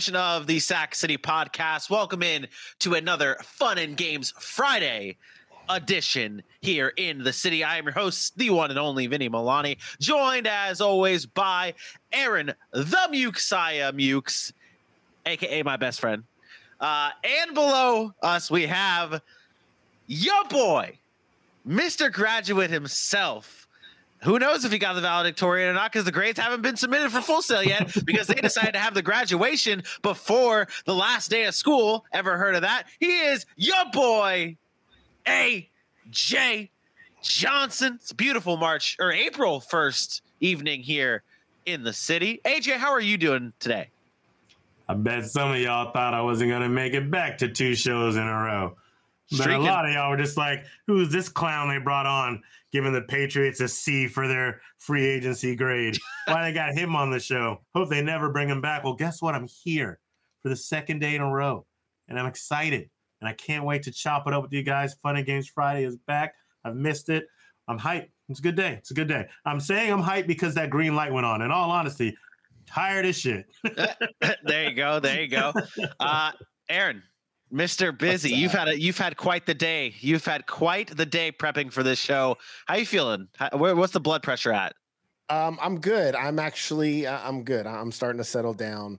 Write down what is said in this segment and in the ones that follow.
Edition of the Sack City Podcast. Welcome in to another Fun and Games Friday edition here in the city. I am your host, the one and only Vinny Milani, joined as always by Aaron the Mukesiah Mukes, aka my best friend. Uh, and below us, we have your boy, Mr. Graduate himself. Who knows if he got the valedictorian or not because the grades haven't been submitted for Full Sail yet because they decided to have the graduation before the last day of school. Ever heard of that? He is your boy, A.J. Johnson. It's a beautiful March or April 1st evening here in the city. AJ, how are you doing today? I bet some of y'all thought I wasn't gonna make it back to two shows in a row. But Streaking. a lot of y'all were just like, "Who's this clown they brought on, giving the Patriots a C for their free agency grade? Why they got him on the show? Hope they never bring him back." Well, guess what? I'm here for the second day in a row, and I'm excited, and I can't wait to chop it up with you guys. Fun and Games Friday is back. I've missed it. I'm hyped. It's a good day. It's a good day. I'm saying I'm hyped because that green light went on. In all honesty, tired as shit. there you go. There you go. Uh, Aaron, Mr. Busy, you've had a, you've had quite the day. You've had quite the day prepping for this show. How you feeling? How, where, what's the blood pressure at? Um, I'm good. I'm actually uh, I'm good. I'm starting to settle down,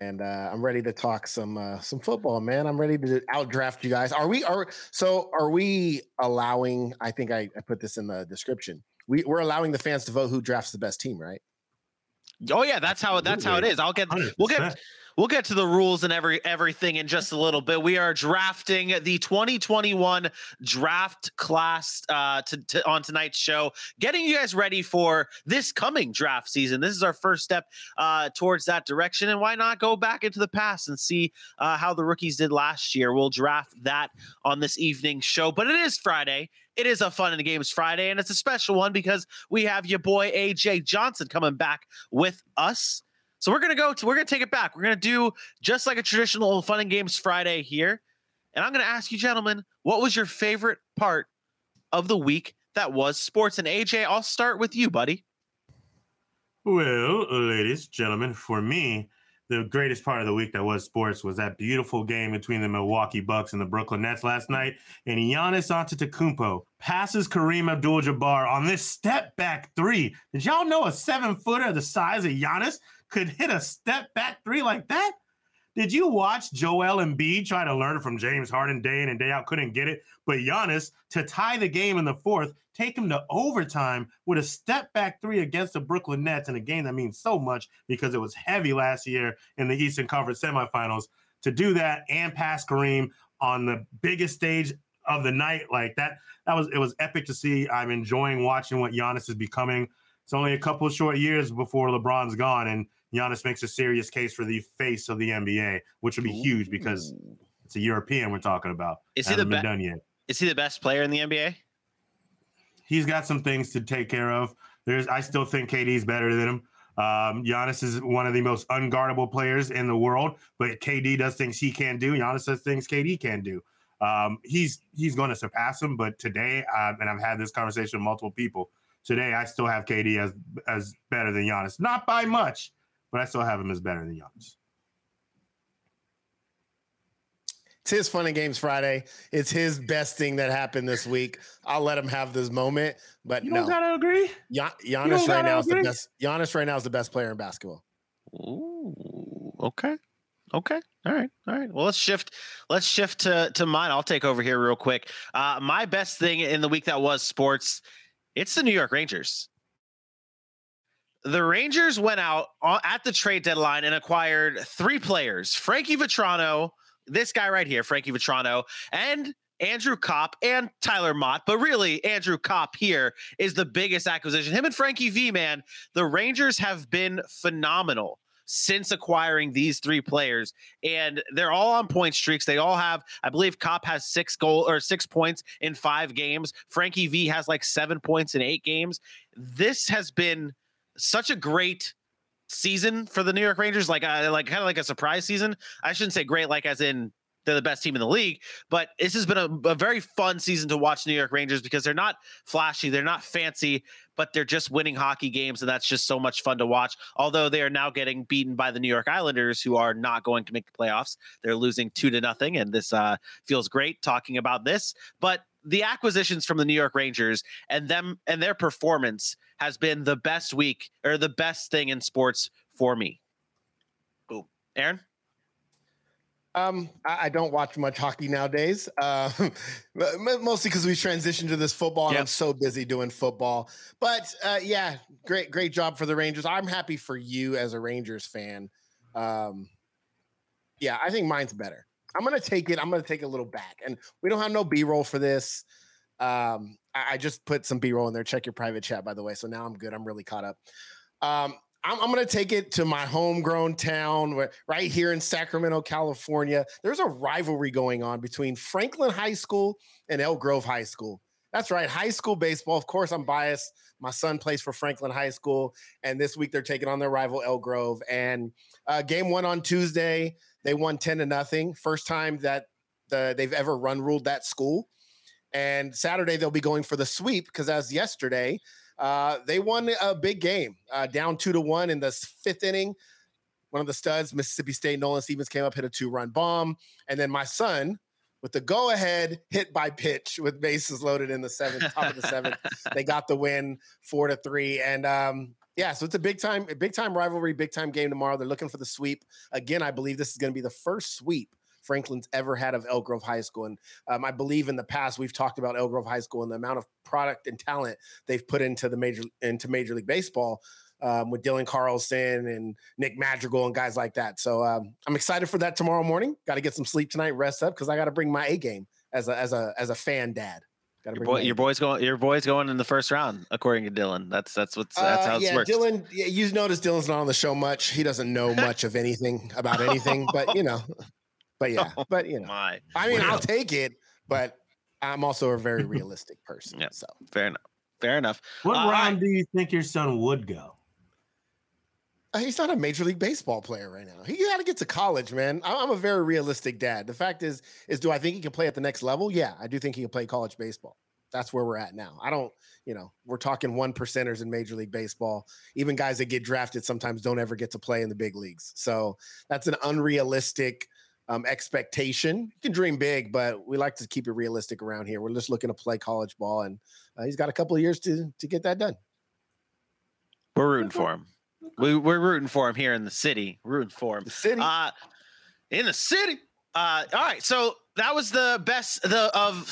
and uh, I'm ready to talk some uh, some football, man. I'm ready to outdraft you guys. Are we? Are so? Are we allowing? I think I, I put this in the description. We we're allowing the fans to vote who drafts the best team, right? Oh yeah, that's how that's how it is. I'll get we'll get 100%. We'll get to the rules and every everything in just a little bit. We are drafting the 2021 draft class uh, to, to on tonight's show, getting you guys ready for this coming draft season. This is our first step uh, towards that direction, and why not go back into the past and see uh, how the rookies did last year? We'll draft that on this evening show, but it is Friday. It is a fun and games Friday, and it's a special one because we have your boy AJ Johnson coming back with us. So we're gonna go to we're gonna take it back. We're gonna do just like a traditional fun and games Friday here. And I'm gonna ask you, gentlemen, what was your favorite part of the week that was sports? And AJ, I'll start with you, buddy. Well, ladies, and gentlemen, for me, the greatest part of the week that was sports was that beautiful game between the Milwaukee Bucks and the Brooklyn Nets last night. And Giannis Antetokounmpo passes Kareem Abdul-Jabbar on this step back three. Did y'all know a seven footer the size of Giannis could hit a step back three like that? Did you watch Joel Embiid try to learn from James Harden day in and day out? Couldn't get it. But Giannis, to tie the game in the fourth, take him to overtime with a step back three against the Brooklyn Nets in a game that means so much because it was heavy last year in the Eastern Conference semifinals. To do that and pass Kareem on the biggest stage of the night like that, that was it was epic to see. I'm enjoying watching what Giannis is becoming. It's only a couple short years before LeBron's gone, and Giannis makes a serious case for the face of the NBA, which would be huge because it's a European we're talking about. Is he the been be- done yet? Is he the best player in the NBA? He's got some things to take care of. There's, I still think KD's better than him. Um, Giannis is one of the most unguardable players in the world, but KD does things he can do. Giannis does things KD can do. Um, he's he's going to surpass him, but today, uh, and I've had this conversation with multiple people. Today, I still have KD as as better than Giannis, not by much, but I still have him as better than Giannis. It's his fun and games Friday. It's his best thing that happened this week. I'll let him have this moment, but You no, don't gotta agree. Gian- Giannis right gotta now is the best. Giannis right now is the best player in basketball. Ooh, okay. Okay. All right. All right. Well, let's shift. Let's shift to to mine. I'll take over here real quick. Uh, my best thing in the week that was sports. It's the New York Rangers. The Rangers went out at the trade deadline and acquired three players Frankie Vatrano, this guy right here, Frankie Vatrano, and Andrew Copp and Tyler Motte, but really Andrew Copp here is the biggest acquisition. Him and Frankie V, man, the Rangers have been phenomenal since acquiring these three players, and they're all on point streaks. They all have, I believe, Copp has six goal or six points in five games. Frankie V has like seven points in eight games. This has been such a great season for the New York Rangers, like uh, like kind of like a surprise season. I shouldn't say great, like as in they're the best team in the league. But this has been a, a, very fun season to watch New York Rangers because they're not flashy, they're not fancy, but they're just winning hockey games, and that's just so much fun to watch. Although they are now getting beaten by the New York Islanders, who are not going to make the playoffs. They're losing two to nothing, and this uh, feels great talking about this. But the acquisitions from the New York Rangers and them and their performance has been the best week or the best thing in sports for me. Boom. Aaron? Um, I, I, don't watch much hockey nowadays, uh, mostly because we transitioned to this football, and yep. I'm so busy doing football. But uh, yeah, great, great job for the Rangers. I'm happy for you as a Rangers fan. Um, yeah, I think mine's better. I'm gonna take it. I'm gonna take a little back, and we don't have no B-roll for this. Um, I, I just put some B-roll in there. Check your private chat, by the way. So now I'm good. I'm really caught up. Um, I'm, I'm to take it to my homegrown town, right here in Sacramento, California. There's a rivalry going on between Franklin High School and Elk Grove High School. That's right, high school baseball. Of course, I'm biased. My son plays for Franklin High School, and this week they're taking on their rival Elk Grove. And uh, game one on Tuesday, they won ten to nothing. First time that the, they've ever run ruled that school. And Saturday they'll be going for the sweep because as yesterday uh, they won a big game, uh, down two to one in the fifth inning. One of the studs, Mississippi State, Nolan Stevens came up, hit a two run bomb. And then my son, with the go ahead hit by pitch with bases loaded in the seventh, top of the seventh, they got the win four to three. And um, yeah, so it's a big time, big time rivalry, big time game tomorrow. They're looking for the sweep. Again, I believe this is going to be the first sweep Franklin's ever had of Elk Grove High School. And um, I believe in the past we've talked about Elk Grove High School and the amount of product and talent they've put into the major into Major League Baseball. Um, with Dylan Carlson and Nick Madrigal and guys like that. So um, I'm excited for that tomorrow morning. Got to get some sleep tonight, rest up because I got to bring my A game as a as a as a fan dad. Your, boy, your boy's going. Your boy's going in the first round, according to Dylan. That's that's what's that's uh, how it yeah, works. Dylan, yeah, you notice Dylan's not on the show much. He doesn't know much of anything about anything, but you know, but yeah, oh, but you know, my. I mean, I'll take it, but I'm also a very realistic person. Yeah, so fair enough. Fair enough. What uh, round do you think your son would go? Uh, he's not a major league baseball player right now. He got to get to college, man. I'm a very realistic dad. The fact is, is do I think he can play at the next level? Yeah, I do think he can play college baseball. That's where we're at now. I don't, you know, we're talking one percenters in Major League Baseball. Even guys that get drafted sometimes don't ever get to play in the big leagues. So that's an unrealistic um, expectation. You can dream big, but we like to keep it realistic around here. We're just looking to play college ball, and uh, he's got a couple of years to to get that done. We're rooting for him. We, we're rooting for him here in the city. Rooting for him. The city. Uh, in the city. Uh, all right. So that was the best the of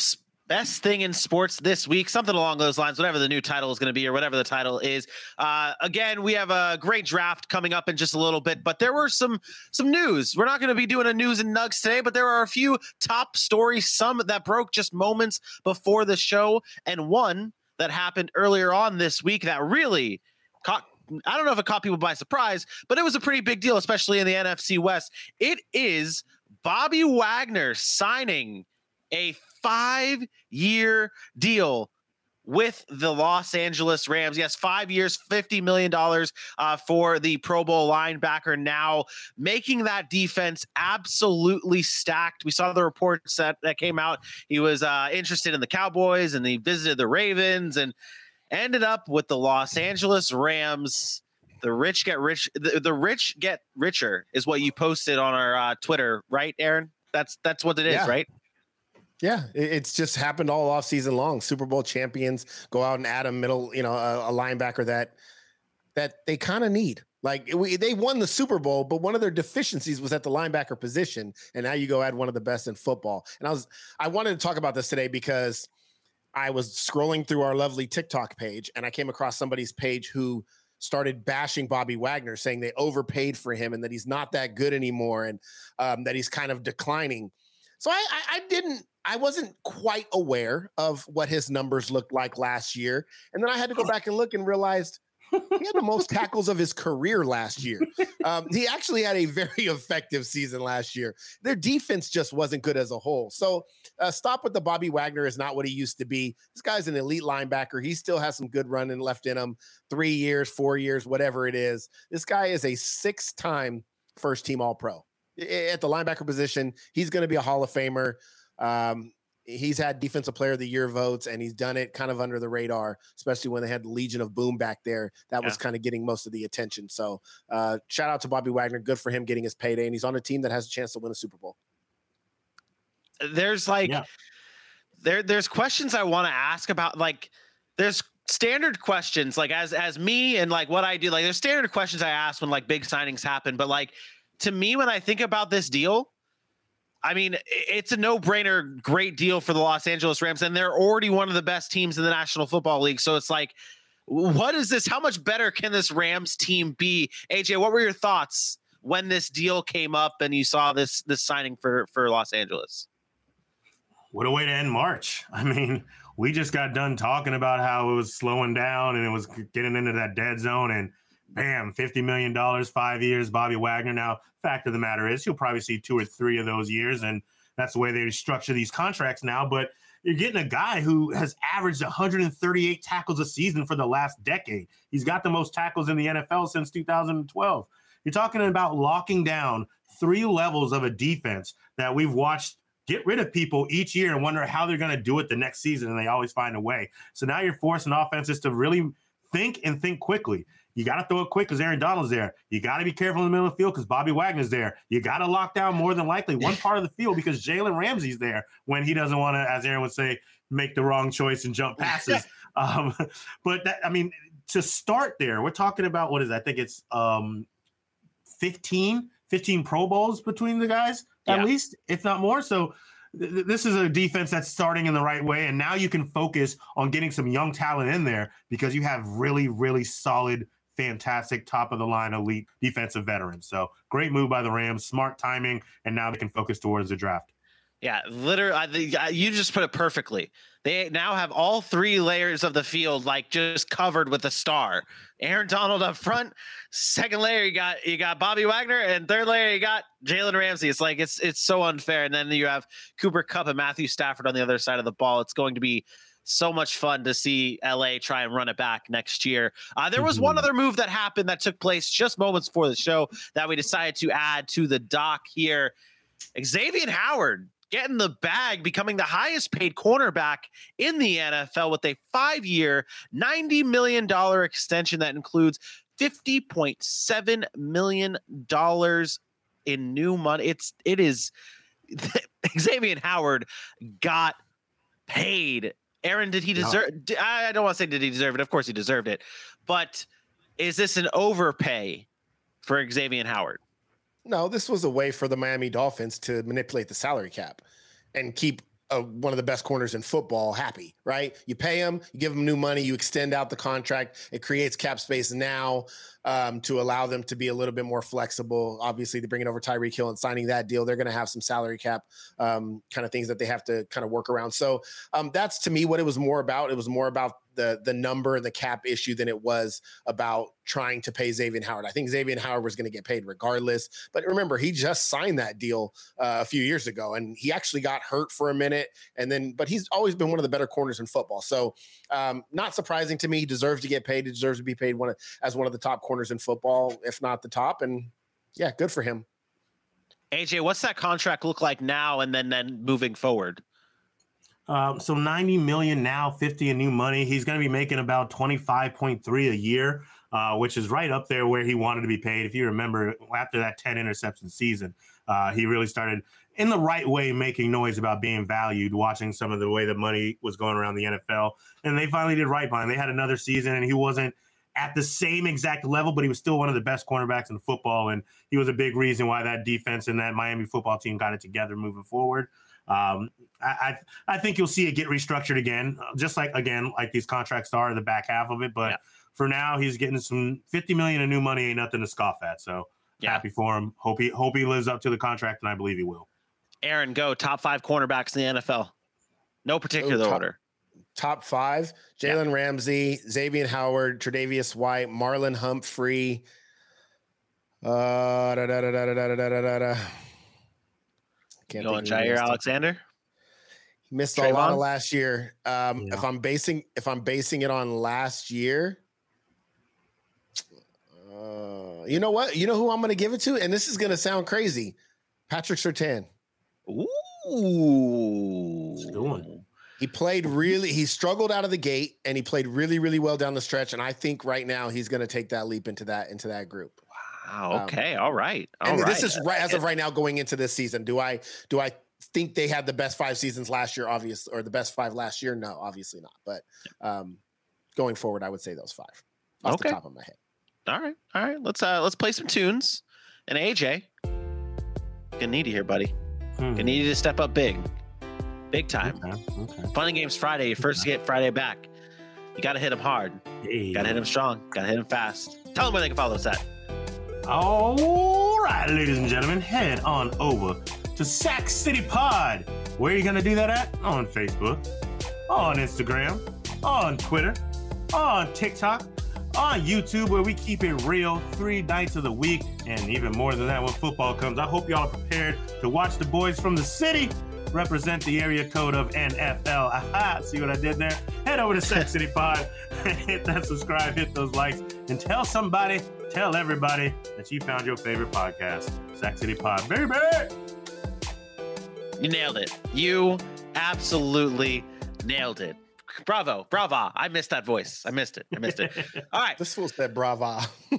best thing in sports this week, something along those lines, whatever the new title is going to be or whatever the title is. Uh, again, we have a great draft coming up in just a little bit, but there were some some news. We're not going to be doing a news and nugs today, but there are a few top stories, some that broke just moments before the show, and one that happened earlier on this week that really caught I don't know if it caught people by surprise, but it was a pretty big deal, especially in the NFC West. It is Bobby Wagner signing a five year deal with the Los Angeles Rams. Yes, five years, $50 million uh, for the Pro Bowl linebacker now, making that defense absolutely stacked. We saw the reports that, that came out. He was uh, interested in the Cowboys and he visited the Ravens and ended up with the Los Angeles Rams. The rich get rich. The, the rich get richer is what you posted on our uh, Twitter, right, Aaron? That's that's what it is, yeah. right? Yeah, it's just happened all off season long. Super Bowl champions go out and add a middle, you know, a, a linebacker that that they kind of need. Like we, they won the Super Bowl, but one of their deficiencies was at the linebacker position, and now you go add one of the best in football. And I was I wanted to talk about this today because I was scrolling through our lovely TikTok page, and I came across somebody's page who started bashing Bobby Wagner, saying they overpaid for him and that he's not that good anymore and um, that he's kind of declining. So I, I, I didn't I wasn't quite aware of what his numbers looked like last year. And then I had to go back and look and realized he had the most tackles of his career last year. Um, he actually had a very effective season last year. Their defense just wasn't good as a whole. So, uh, stop with the Bobby Wagner is not what he used to be. This guy's an elite linebacker. He still has some good running left in him. Three years, four years, whatever it is. This guy is a six-time first team All Pro at the linebacker position. He's going to be a Hall of Famer. Um, he's had defensive player of the year votes and he's done it kind of under the radar especially when they had the legion of boom back there that yeah. was kind of getting most of the attention so uh, shout out to bobby wagner good for him getting his payday and he's on a team that has a chance to win a super bowl there's like yeah. there there's questions i want to ask about like there's standard questions like as as me and like what i do like there's standard questions i ask when like big signings happen but like to me when i think about this deal I mean, it's a no-brainer, great deal for the Los Angeles Rams, and they're already one of the best teams in the National Football League. So it's like, what is this? How much better can this Rams team be? AJ, what were your thoughts when this deal came up and you saw this this signing for for Los Angeles? What a way to end March. I mean, we just got done talking about how it was slowing down and it was getting into that dead zone and bam, $50 million, five years, Bobby Wagner. Now, fact of the matter is, you'll probably see two or three of those years, and that's the way they structure these contracts now. But you're getting a guy who has averaged 138 tackles a season for the last decade. He's got the most tackles in the NFL since 2012. You're talking about locking down three levels of a defense that we've watched get rid of people each year and wonder how they're going to do it the next season, and they always find a way. So now you're forcing offenses to really think and think quickly. You got to throw it quick because Aaron Donald's there. You got to be careful in the middle of the field because Bobby Wagner's there. You got to lock down more than likely one part of the field because Jalen Ramsey's there when he doesn't want to, as Aaron would say, make the wrong choice and jump passes. um, but that, I mean, to start there, we're talking about what is I think it's um, 15, 15 Pro Bowls between the guys at least, if not more. So this is a defense that's starting in the right way, and now you can focus on getting some young talent in there because you have really, really solid fantastic top of the line elite defensive veterans. So great move by the Rams, smart timing, and now they can focus towards the draft. Yeah, literally, you just put it perfectly. They now have all three layers of the field like just covered with a star. Aaron Donald up front, second layer you got you got Bobby Wagner, and third layer you got Jalen Ramsey. It's like it's it's so unfair. And then you have Cooper Kupp and Matthew Stafford on the other side of the ball. It's going to be so much fun to see LA try and run it back next year. Uh, there was one mm-hmm. other move that happened that took place just moments before the show that we decided to add to the doc here. Xavien Howard getting the bag, becoming the highest paid cornerback in the NFL with a five year, $90 million extension that includes $50.7 million in new money. It's, it is, Xavien Howard got paid Aaron, did he deserve? No. I don't want to say did he deserve it. Of course he deserved it, but is this an overpay for Xavien Howard? No, this was a way for the Miami Dolphins to manipulate the salary cap and keep a, one of the best corners in football happy, right? You pay him, you give him new money, you extend out the contract. It creates cap space now um, to allow them to be a little bit more flexible. Obviously, to bringing over Tyreek Hill and signing that deal, they're going to have some salary cap um, kind of things that they have to kind of work around. So um, that's to me what it was more about. It was more about the the number and the cap issue than it was about trying to pay Xavien Howard. I think Xavien Howard was going to get paid regardless. But remember, he just signed that deal uh, a few years ago, and he actually got hurt for a minute, and then but he's always been one of the better corners in football. So um, not surprising to me. He deserves to get paid. He deserves to be paid one of, as one of the top corners in football, if not the top. And yeah, good for him. AJ, what's that contract look like now, and then then moving forward? Um, so 90 million now, 50 in new money. He's going to be making about 25.3 a year, uh, which is right up there where he wanted to be paid. If you remember, after that 10 interception season, uh, he really started in the right way making noise about being valued, watching some of the way the money was going around the NFL. And they finally did right by him. They had another season, and he wasn't at the same exact level, but he was still one of the best cornerbacks in football. And he was a big reason why that defense and that Miami football team got it together moving forward. Um, I, I, think you'll see it get restructured again, just like again like these contracts are in the back half of it. But yeah. for now, he's getting some 50 million in new money. Ain't nothing to scoff at. So Yeah. happy for him. Hope he hope he lives up to the contract, and I believe he will. Aaron, go top five cornerbacks in the NFL. No particular top- order. Top five: Jalen Ramsey, Xavien Howard, Tre'Davious White, Marlon Humphrey. Uh, da, da, da, da, da, da, da, da, da, da. Can't Going think of any Jair of the. Alexander. He missed a lot of last year. Um, Yeah. If I'm basing if I'm basing it on last year, uh, you know what? You know who I'm going to give it to, and this is going to sound crazy. Patrick Surtain. Ooh. Good one. He played really. He struggled out of the gate, and he played really, really well down the stretch. And I think right now he's going to take that leap into that into that group. Wow. Um, Okay. all right. All and right. this is right as of right now going into this season. Do I do I think they had the best five seasons last year? Obvious or the best five last year? No, obviously not. But um, going forward, I would say those five off Okay. the top of my head. all right. All right. Let's uh let's play some tunes. And AJ, gonna need you here, buddy. Hmm. Gonna need you to step up big, big time. Okay, okay. Fun and games Friday. Your first get Friday back. You gotta hit him hard. Hey. Gotta hit him strong. Gotta hit him fast. Tell them where they can follow us at. All right, ladies and gentlemen, head on over to Sac City Pod. Where are you going to do that at? On Facebook, on Instagram, on Twitter, on TikTok, on YouTube, where we keep it real three nights of the week, and even more than that when football comes. I hope y'all are prepared to watch the boys from the city represent the area code of NFL. Aha, see what I did there? Head over to Sac City Pod, hit that subscribe, hit those likes, and tell somebody, tell everybody that you found your favorite podcast, Sac City Pod. Baby! You nailed it. You absolutely nailed it. Bravo, brava. I missed that voice. I missed it. I missed it. All right. This fool said brava. All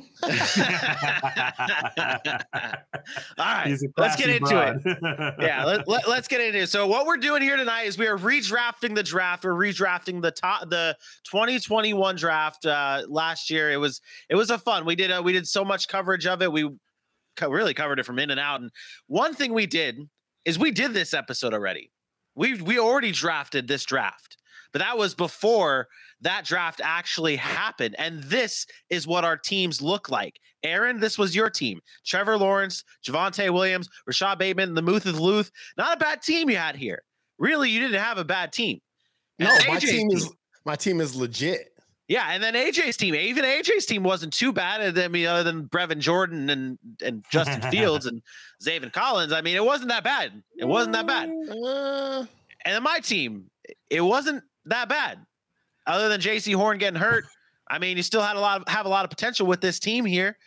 right. Let's get classy into it. yeah, let, let, us get into it. So what we're doing here tonight is we are redrafting the draft. We're redrafting the top the 2021 draft. Uh, last year it was it was a fun. We did uh, we did so much coverage of it. We co- really covered it from in and out. And one thing we did is we did this episode already. We we already drafted this draft, but that was before that draft actually happened. And this is what our teams look like. Aaron, this was your team. Trevor Lawrence, Javonte Williams, Rashod Bateman, the Muth of Luth. Not a bad team you had here. Really, you didn't have a bad team. no, And my AJ's team is my team is legit. yeah, and then AJ's team, even AJ's team wasn't too bad. I mean, other than Brevin Jordan and and Justin Fields and Zaven Collins, I mean, it wasn't that bad. It wasn't that bad. Uh, And then my team, it wasn't that bad. Other than Jaycee Horn getting hurt, I mean, you still had a lot of have a lot of potential with this team here.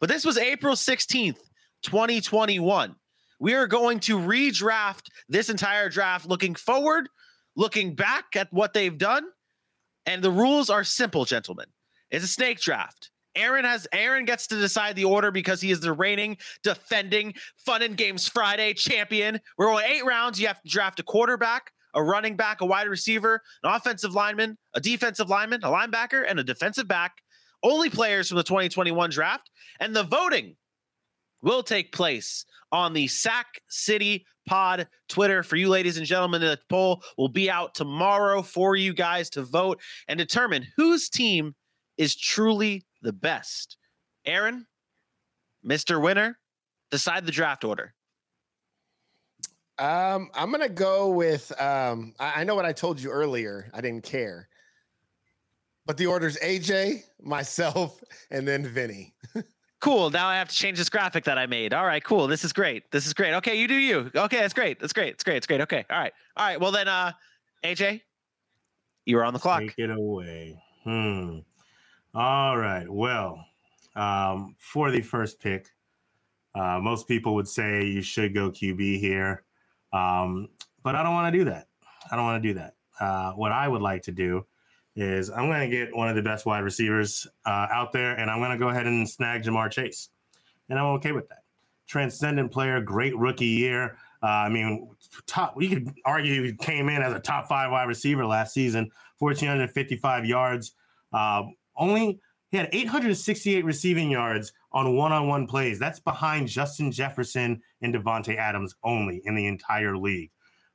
But this was April 16th, 2021. We are going to redraft this entire draft looking forward, looking back at what they've done. And the rules are simple, gentlemen. It's a snake draft. Aaron has Aaron gets to decide the order because he is the reigning, defending Fun and Games Friday champion. We're going eight rounds. You have to draft a quarterback, a running back, a wide receiver, an offensive lineman, a defensive lineman, a linebacker, and a defensive back. Only players from the 2021 draft. And the voting will take place on the Sac City Pod Twitter for you, ladies and gentlemen. The poll will be out tomorrow for you guys to vote and determine whose team is truly the best. Aaron, Mr. Winner, decide the draft order. Um, I'm gonna go with. Um, I, I know what I told you earlier. I didn't care, but the order's AJ, myself, and then Vinny. Cool. Now I have to change this graphic that I made. All right, cool. This is great. This is great. Okay, you do you. Okay, that's great. That's great. That's great. It's great. Okay. All right. All right. Well then uh AJ, you are on the clock. Take it away. Hmm. All right. Well, um, for the first pick, uh, most people would say you should go QB here, um, but I don't want to do that. I don't want to do that. Uh, what I would like to do is I'm going to get one of the best wide receivers uh, out there, and I'm going to go ahead and snag Ja'Marr Chase, and I'm okay with that. Transcendent player, great rookie year. Uh, I mean, top. We could argue he came in as a top five wide receiver last season, 1,455 yards. Uh, only he had 868 receiving yards on one-on-one plays. That's behind Justin Jefferson and Davante Adams only in the entire league.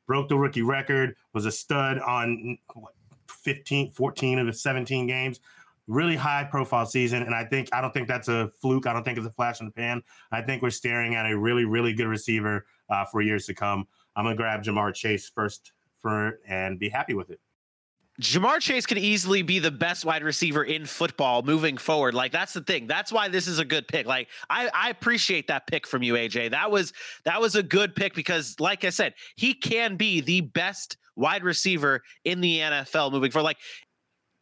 Broke the rookie record. Was a stud on what, 15, 14 of the 17 games. really high profile season. And I think, I don't think that's a fluke. I don't think it's a flash in the pan. I think we're staring at a really, really good receiver uh, for years to come. I'm to grab Ja'Marr Chase first for and be happy with it. Ja'Marr Chase could easily be the best wide receiver in football moving forward. Like that's the thing. That's why this is a good pick. Like I, I appreciate that pick from you, AJ. That was that was a good pick because, like I said, he can be the best wide receiver in the NFL moving forward. Like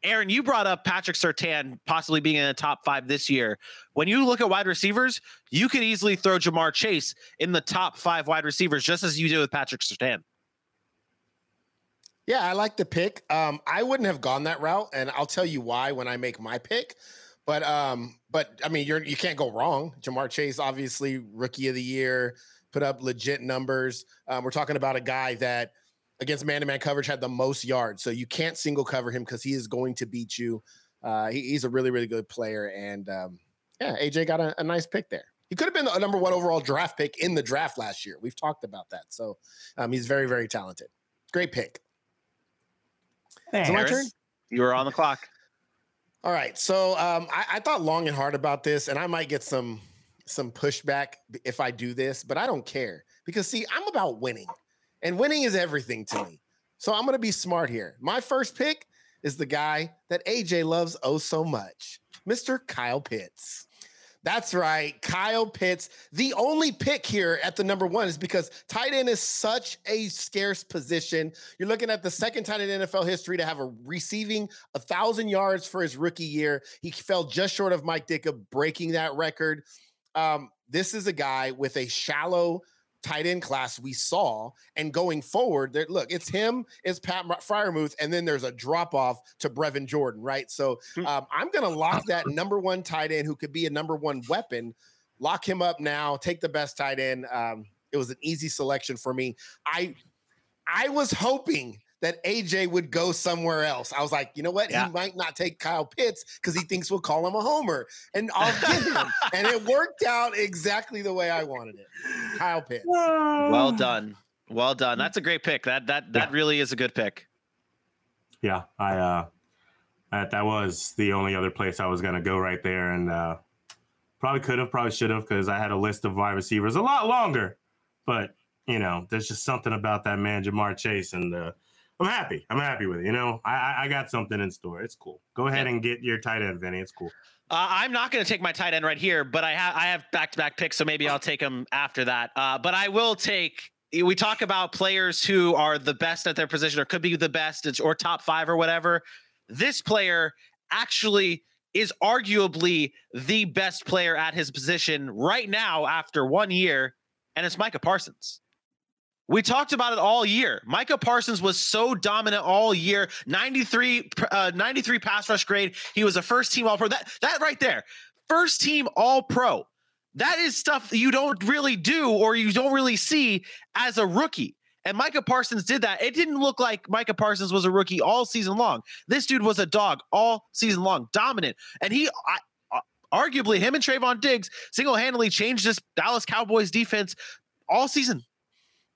Aaron, you brought up Patrick Surtain possibly being in the top five this year. When you look at wide receivers, you could easily throw Ja'Marr Chase in the top five wide receivers, just as you did with Patrick Surtain. Yeah, I like the pick. Um, I wouldn't have gone that route, and I'll tell you why when I make my pick. But um, but I mean, you're you can't go wrong. Ja'Marr Chase, obviously rookie of the year, put up legit numbers. Um, we're talking about a guy that against man-to-man coverage had the most yards, so you can't single cover him because he is going to beat you. Uh, he, he's a really really good player, and um, yeah, AJ got a, a nice pick there. He could have been a number one overall draft pick in the draft last year. We've talked about that, so um, he's very very talented. Great pick. Is it my turn? You were on the clock. All right. So um, I, I, thought long and hard about this, and I might get some some pushback if I do this, but I don't care because see, I'm about winning, and winning is everything to me. So I'm gonna be smart here. My first pick is the guy that AJ loves oh so much, Mr. Kyle Pitts. That's right. Kyle Pitts. The only pick here at the number one is because tight end is such a scarce position. You're looking at the second tight end in NFL history to have a receiving a thousand yards for his rookie year. He fell just short of Mike Ditka breaking that record. Um, this is a guy with a shallow tight end class we saw. And going forward, there, look, it's him, it's Pat Freiermuth, and then there's a drop off to Brevin Jordan, right? So hmm. um, I'm going to lock that number one tight end who could be a number one weapon, lock him up now, take the best tight end. Um, it was an easy selection for me. I I was hoping that AJ would go somewhere else. I was like, you know what? Yeah. He might not take Kyle Pitts because he thinks we'll call him a homer, and I'll get him. and it worked out exactly the way I wanted it. Kyle Pitts. Well done. Well done. That's a great pick. That that that yeah. really is a good pick. Yeah, I uh that that was the only other place I was gonna go right there, and uh probably could have, probably should have, because I had a list of wide receivers a lot longer. But you know, there's just something about that man, Ja'Marr Chase, and uh, I'm happy. I'm happy with it. You know, I I got something in store. It's cool. Go ahead yeah. and get your tight end, Vinny. It's cool. Uh, I'm not going to take my tight end right here, but I have I have back to back picks, so maybe I'll take them after that. Uh, but I will take. We talk about players who are the best at their position, or could be the best, or top five, or whatever. This player actually is arguably the best player at his position right now after one year, and it's Micah Parsons. We talked about it all year. Micah Parsons was so dominant all year. 93, uh, 93 pass rush grade. He was a first team all pro. That, that right there, first team all pro. That is stuff that you don't really do or you don't really see as a rookie. And Micah Parsons did that. It didn't look like Micah Parsons was a rookie all season long. This dude was a dog all season long, dominant. And he, I, uh, arguably, him and Trevon Diggs single handedly changed this Dallas Cowboys defense all season.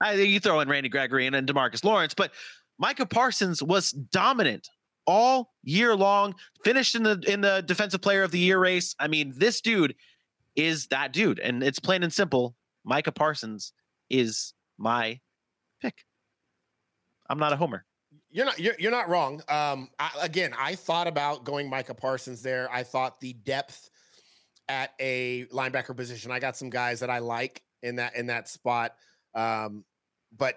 I, think you throw in Randy Gregory and, and Demarcus Lawrence, but Micah Parsons was dominant all year long. Finished in the in the defensive player of the year race. I mean, this dude is that dude, and it's plain and simple. Micah Parsons is my pick. I'm not a homer. You're not you're, you're not wrong. Um, I, again, I thought about going Micah Parsons there. I thought the depth at a linebacker position. I got some guys that I like in that in that spot. Um, but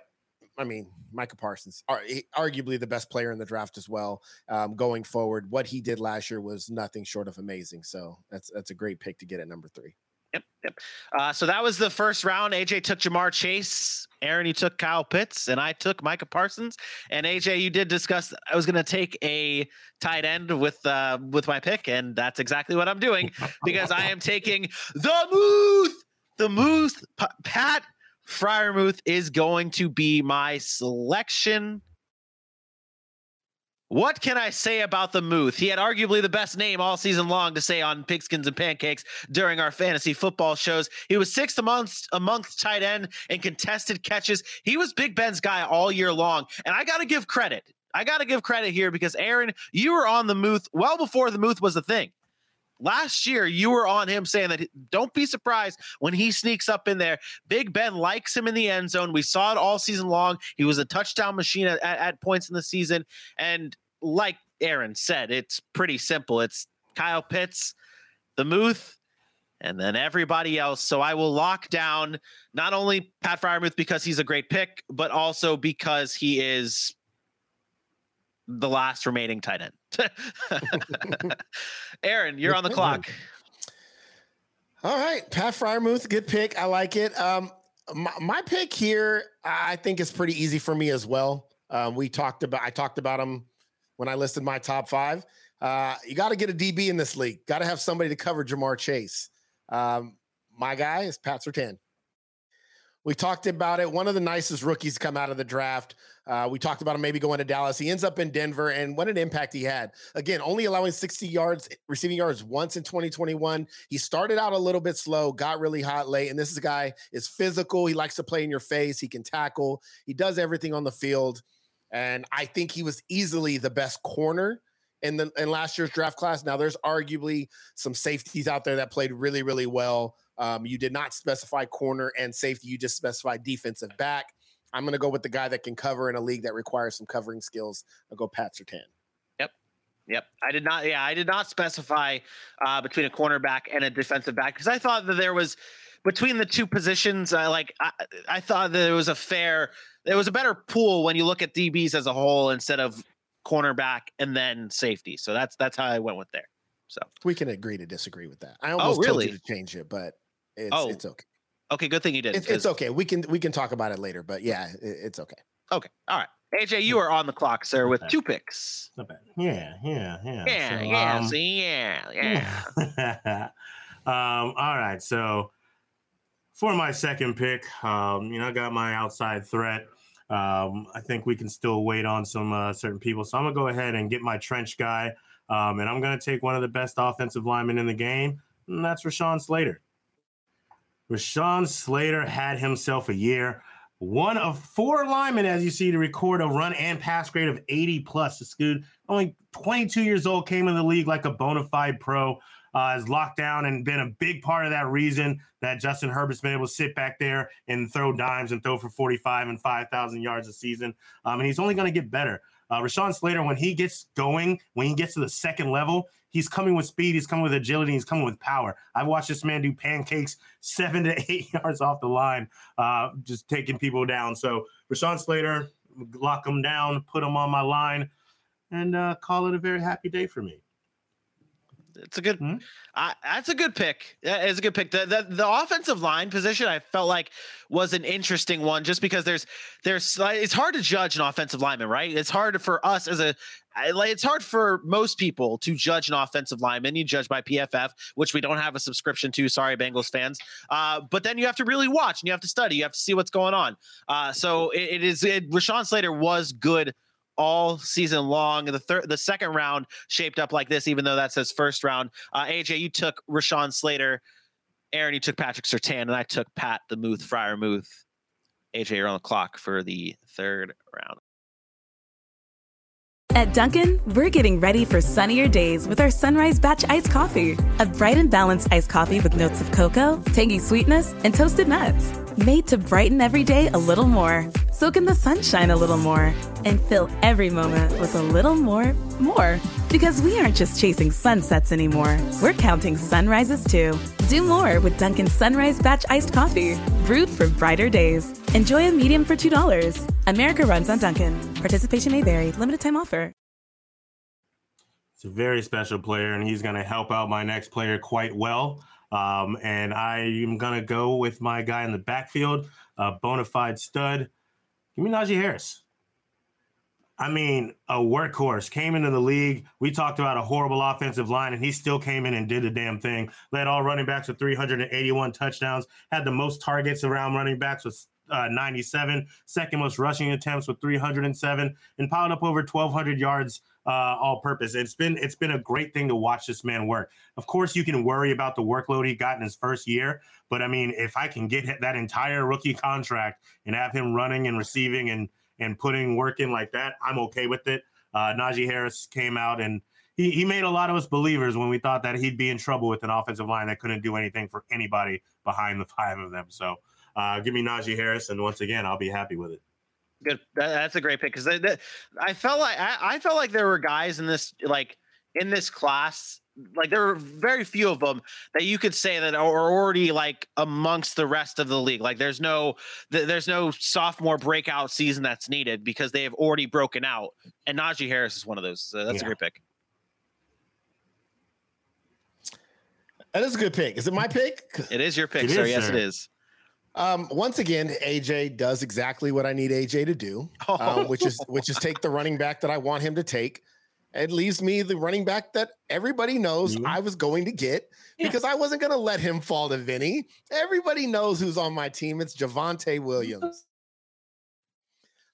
I mean, Micah Parsons, are, arguably the best player in the draft as well. Um, going forward, what he did last year was nothing short of amazing. So that's that's a great pick to get at number three. Yep, yep. Uh, so that was the first round. AJ took Ja'Marr Chase. Aaron, you took Kyle Pitts, and I took Micah Parsons. And AJ, you did discuss I was going to take a tight end with uh, with my pick, and that's exactly what I'm doing because I am taking the Muth, the Muth, Pat Freiermuth is going to be my selection. What can I say about the Muth? He had arguably the best name all season long to say on Pigskins and Pancakes during our fantasy football shows. He was sixth amongst amongst tight end and contested catches. He was Big Ben's guy all year long, and I got to give credit. I got to give credit here because Aaron, you were on the Muth well before the Muth was a thing. Last year, you were on him saying that don't be surprised when he sneaks up in there. Big Ben likes him in the end zone. We saw it all season long. He was a touchdown machine at, at, points in the season. And like Aaron said, it's pretty simple. It's Kyle Pitts, the Muth, and then everybody else. So I will lock down not only Pat Freiermuth because he's a great pick, but also because he is the last remaining tight end. Aaron, you're on the clock. All right, Pat Freiermuth, good pick. I like it. Um, my, my, pick here, I think is pretty easy for me as well. Um, we talked about, I talked about him when I listed my top five. Uh, you got to get a DB in this league. Got to have somebody to cover Ja'Marr Chase. Um, my guy is Pat Surtain. We talked about it. One of the nicest rookies come out of the draft. Uh, we talked about him maybe going to Dallas. He ends up in Denver, and what an impact he had. Again, only allowing 60 yards, receiving yards once in 2021. He started out a little bit slow, got really hot late, and this is a guy is physical. He likes to play in your face. He can tackle. He does everything on the field, and I think he was easily the best corner in the in last year's draft class. Now, there's arguably some safeties out there that played really, really well. Um, you did not specify corner and safety. You just specified defensive back. I'm going to go with the guy that can cover in a league that requires some covering skills. I'll go Pat Surtain. Yep. Yep. I did not. Yeah, I did not specify uh, between a cornerback and a defensive back because I thought that there was between the two positions. I like I, I thought that it was a fair. There was a better pool when you look at DBs as a whole instead of cornerback and then safety. So that's that's how I went with there. So we can agree to disagree with that. I almost oh, really? told you to change it, but it's, oh. it's okay. Okay, good thing you did. It's, it's, okay. We can we can talk about it later, but yeah, it, it's okay. Okay, all right. AJ, you are on the clock, sir, with two picks. Not bad. Yeah, yeah, yeah. Yeah, so, yeah. Um, see, yeah, yeah. um, all right. So for my second pick, um, you know, I got my outside threat. Um, I think we can still wait on some uh, certain people. So I'm gonna go ahead and get my trench guy, um, and I'm gonna take one of the best offensive linemen in the game, and that's Rashawn Slater. Rashawn Slater had himself a year. One of four linemen, as you see, to record a run and pass grade of 80 plus. This dude, only 22 years old, came in the league like a bona fide pro. Uh, has locked down and been a big part of that reason that Justin Herbert's been able to sit back there and throw dimes and throw for 45 and 5,000 yards a season. Um, and he's only going to get better. Uh, Rashawn Slater, when he gets going, when he gets to the second level, he's coming with speed, he's coming with agility, he's coming with power. I've watched this man do pancakes seven to eight yards off the line, uh, just taking people down. So Rashawn Slater, lock him down, put him on my line, and uh, call it a very happy day for me. It's a good. Mm-hmm. Uh, that's a good pick. It's a good pick. The, the the offensive line position I felt like was an interesting one, just because there's there's it's hard to judge an offensive lineman, right? It's hard for us as a like it's hard for most people to judge an offensive lineman. You judge by PFF, which we don't have a subscription to. Sorry, Bengals fans. Uh, but then you have to really watch and you have to study. You have to see what's going on. Uh, so it, it is. It, Rashawn Slater was good all season long. The third, the second round shaped up like this, even though that says first round. Uh, AJ, you took Rashawn Slater. Aaron, you took Patrick Surtain, and I took Pat the Muth Freiermuth. AJ, you're on the clock for the third round. At Dunkin, we're getting ready for sunnier days with our Sunrise Batch Iced Coffee. A bright and balanced iced coffee with notes of cocoa, tangy sweetness, and toasted nuts. Made to brighten every day a little more. Soak in the sunshine a little more. And fill every moment with a little more, more. Because we aren't just chasing sunsets anymore. We're counting sunrises too. Do more with Dunkin' Sunrise Batch Iced Coffee. Brewed for brighter days. Enjoy a medium for $2. America runs on Dunkin'. Participation may vary. Limited time offer. It's a very special player, and he's going to help out my next player quite well. Um, and I am going to go with my guy in the backfield, a bona fide stud. Give me Najee Harris. I mean, a workhorse came into the league. We talked about a horrible offensive line, and he still came in and did the damn thing. Led all running backs with 381 touchdowns. Had the most targets around running backs with uh, 97, second most rushing attempts with 307, and piled up over 1,200 yards uh, all purpose. It's been it's been a great thing to watch this man work. Of course, you can worry about the workload he got in his first year, but I mean, if I can get that entire rookie contract and have him running and receiving and and putting work in like that, I'm okay with it. Uh, Najee Harris came out and he, he made a lot of us believers when we thought that he'd be in trouble with an offensive line that couldn't do anything for anybody behind the five of them. So uh, give me Najee Harris, and once again, I'll be happy with it. Good. That, that's a great pick because I felt like I, I felt like there were guys in this like in this class like there were very few of them that you could say that are already like amongst the rest of the league. Like there's no there's no sophomore breakout season that's needed because they have already broken out. And Najee Harris is one of those. So that's yeah. a great pick. That is a good pick. Is it my pick? It is your pick, it sir. Is, yes, sir. it is. Um, once again, AJ does exactly what I need AJ to do, oh. um, which is which is take the running back that I want him to take. It leaves me the running back that everybody knows mm-hmm. I was going to get yeah. because I wasn't going to let him fall to Vinny. Everybody knows who's on my team. It's Javonte Williams.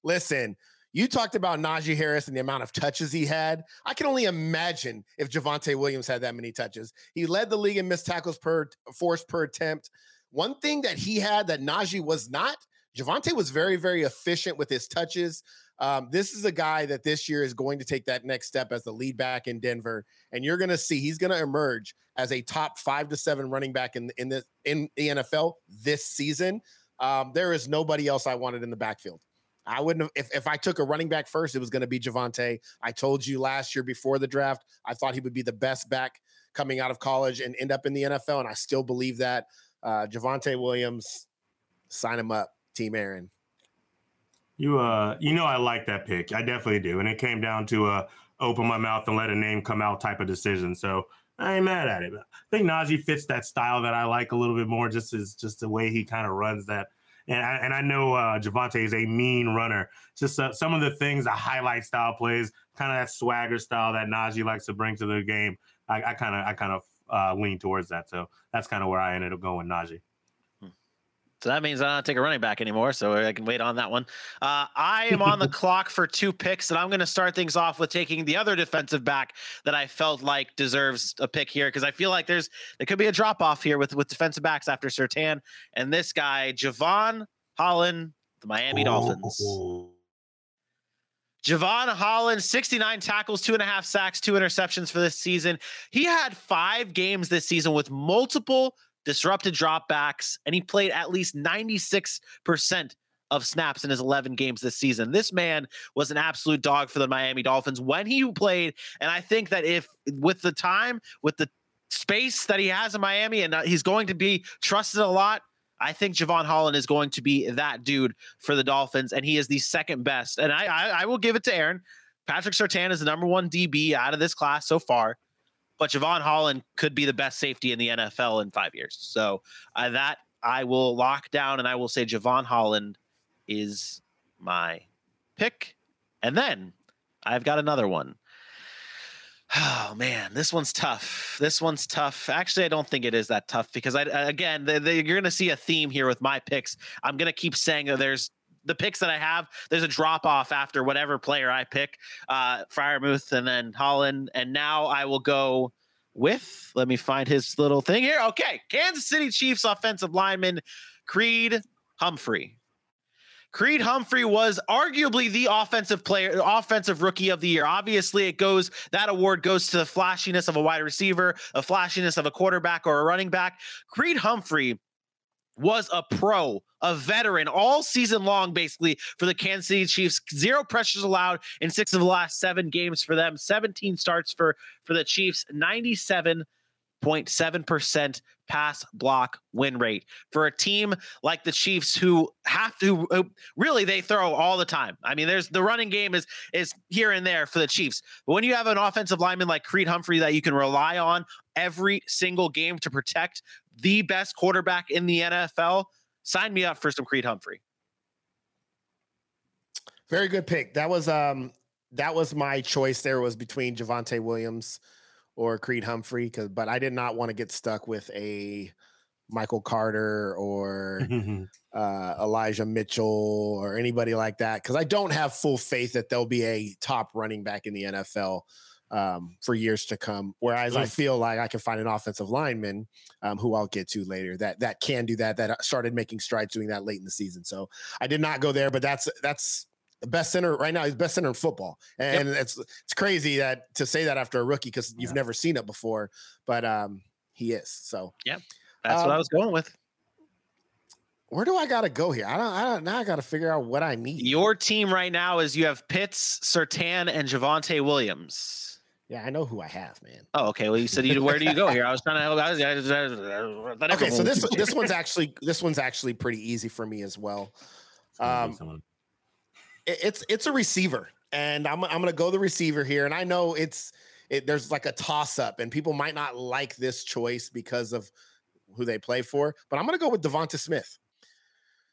Listen, you talked about Najee Harris and the amount of touches he had. I can only imagine if Javonte Williams had that many touches. He led the league in missed tackles per force per attempt. One thing that he had that Najee was not, Javonte was very, very efficient with his touches. Um, this is a guy that this year is going to take that next step as the lead back in Denver, and you're going to see he's going to emerge as a top five to seven running back in in the in the NFL this season. Um, there is nobody else I wanted in the backfield. I wouldn't have if, if I took a running back first, it was going to be Javonte. I told you last year before the draft, I thought he would be the best back coming out of college and end up in the NFL, and I still believe that uh, Javonte Williams, sign him up, Team Aaron. You uh, you know I like that pick. I definitely do, and it came down to a open my mouth and let a name come out type of decision. So I ain't mad at it. I think Najee fits that style that I like a little bit more, just as just the way he kind of runs that. And I, and I know uh, Javonte is a mean runner. Just uh, some of the things, the highlight style plays, kind of that swagger style that Najee likes to bring to the game. I kind of I kind of uh, lean towards that. So that's kind of where I ended up going Najee. So that means I don't take a running back anymore, so I can wait on that one. Uh, I am on the clock for two picks, and I'm going to start things off with taking the other defensive back that I felt like deserves a pick here because I feel like there's there could be a drop off here with with defensive backs after Surtain and this guy Jevon Holland, the Miami Dolphins. Oh. Jevon Holland, 69 tackles, two and a half sacks, two interceptions for this season. He had five games this season with multiple disrupted dropbacks, and he played at least 96% of snaps in his 11 games this season. This man was an absolute dog for the Miami Dolphins when he played. And I think that if with the time, with the space that he has in Miami, and he's going to be trusted a lot, I think Jevon Holland is going to be that dude for the Dolphins, and he is the second best. And I, I, I will give it to Aaron. Patrick Surtain is the number one DB out of this class so far, but Jevon Holland could be the best safety in the NFL in five years. So uh, that I will lock down, and I will say Jevon Holland is my pick. And then I've got another one. Oh man, this one's tough. This one's tough. Actually, I don't think it is that tough because I again, they, they, you're going to see a theme here with my picks. I'm going to keep saying that there's the picks that I have. There's a drop off after whatever player I pick, uh, Freiermuth and then Holland, and now I will go with. Let me find his little thing here. Okay, Kansas City Chiefs offensive lineman Creed Humphrey. Creed Humphrey was arguably the offensive player, offensive rookie of the year. Obviously, it goes that award goes to the flashiness of a wide receiver, a flashiness of a quarterback or a running back. Creed Humphrey was a pro, a veteran all season long, basically for the Kansas City Chiefs. Zero pressures allowed in six of the last seven games for them. 17 starts for for the Chiefs. 97 0.7% pass block win rate for a team like the Chiefs who have to really they throw all the time. I mean, there's the running game is is here and there for the Chiefs. But when you have an offensive lineman like Creed Humphrey that you can rely on every single game to protect the best quarterback in the NFL, sign me up for some Creed Humphrey. Very good pick. That was um that was my choice there was between Javonte Williams or Creed Humphrey, because but I did not want to get stuck with a Michael Carter or uh, Elijah Mitchell or anybody like that because I don't have full faith that there'll be a top running back in the NFL um, for years to come. Whereas I feel like I can find an offensive lineman um, who I'll get to later that that can do that. That uh, started making strides doing that late in the season. So I did not go there, but that's that's the best center right now. He's best center in football, and yep. it's it's crazy that to say that after a rookie because you've yeah. never seen it before, but um, he is. So yeah, that's um, what I was going with. Where do I got to go here? I don't. I don't. Now I got to figure out what I need. Your team right now is you have Pitts, Surtain, and Javonte Williams. Yeah, I know who I have, man. Oh, okay. Well, you said you. Where do you go here? I was trying to help. I was, I was, I okay, so this this one's actually this one's actually pretty easy for me as well. Um, it, it's it's a receiver, and I'm I'm gonna go the receiver here, and I know it's it, there's like a toss up, and people might not like this choice because of who they play for, but I'm gonna go with Devonta Smith.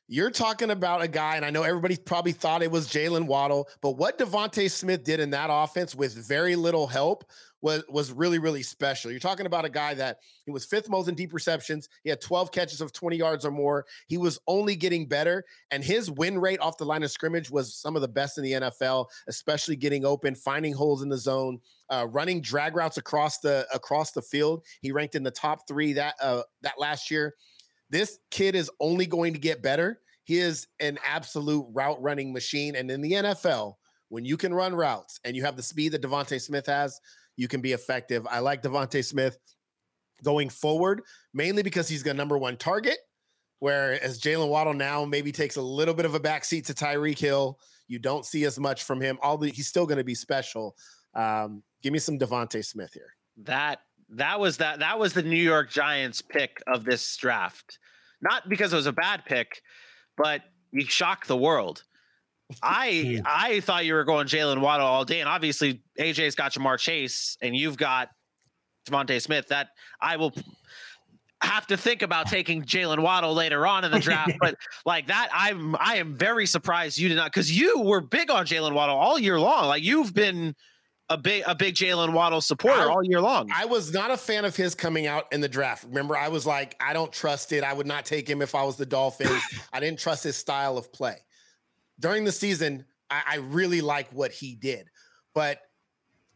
You're talking about a guy, and I know everybody probably thought it was Jalen Waddle, but what DeVonta Smith did in that offense with very little help was was really really special. You're talking about a guy that he was fifth most in deep receptions. He had 12 catches of 20 yards or more. He was only getting better, and his win rate off the line of scrimmage was some of the best in the NFL, especially getting open, finding holes in the zone, uh, running drag routes across the across the field. He ranked in the top three that uh, that last year. This kid is only going to get better. He is an absolute route running machine. And in the NFL, when you can run routes and you have the speed that DeVonta Smith has, you can be effective. I like DeVonta Smith going forward, mainly because he's the number one target. Whereas Jalen Waddle now maybe takes a little bit of a backseat to Tyreek Hill. You don't see as much from him. Although he's still going to be special. Um, give me some DeVonta Smith here. That that was that that was the New York Giants pick of this draft. Not because it was a bad pick, but you shock the world. I hmm. I thought you were going Jalen Waddle all day, and obviously AJ's got Ja'Marr Chase, and you've got DeVonta Smith. That I will have to think about taking Jalen Waddle later on in the draft, but like that, I'm I am very surprised you did not because you were big on Jalen Waddle all year long. Like you've been a big a big Jalen Waddle supporter I, all year long. I was not a fan of his coming out in the draft. Remember, I was like, I don't trust it. I would not take him if I was the Dolphins. I didn't trust his style of play. During the season, I, I really like what he did, but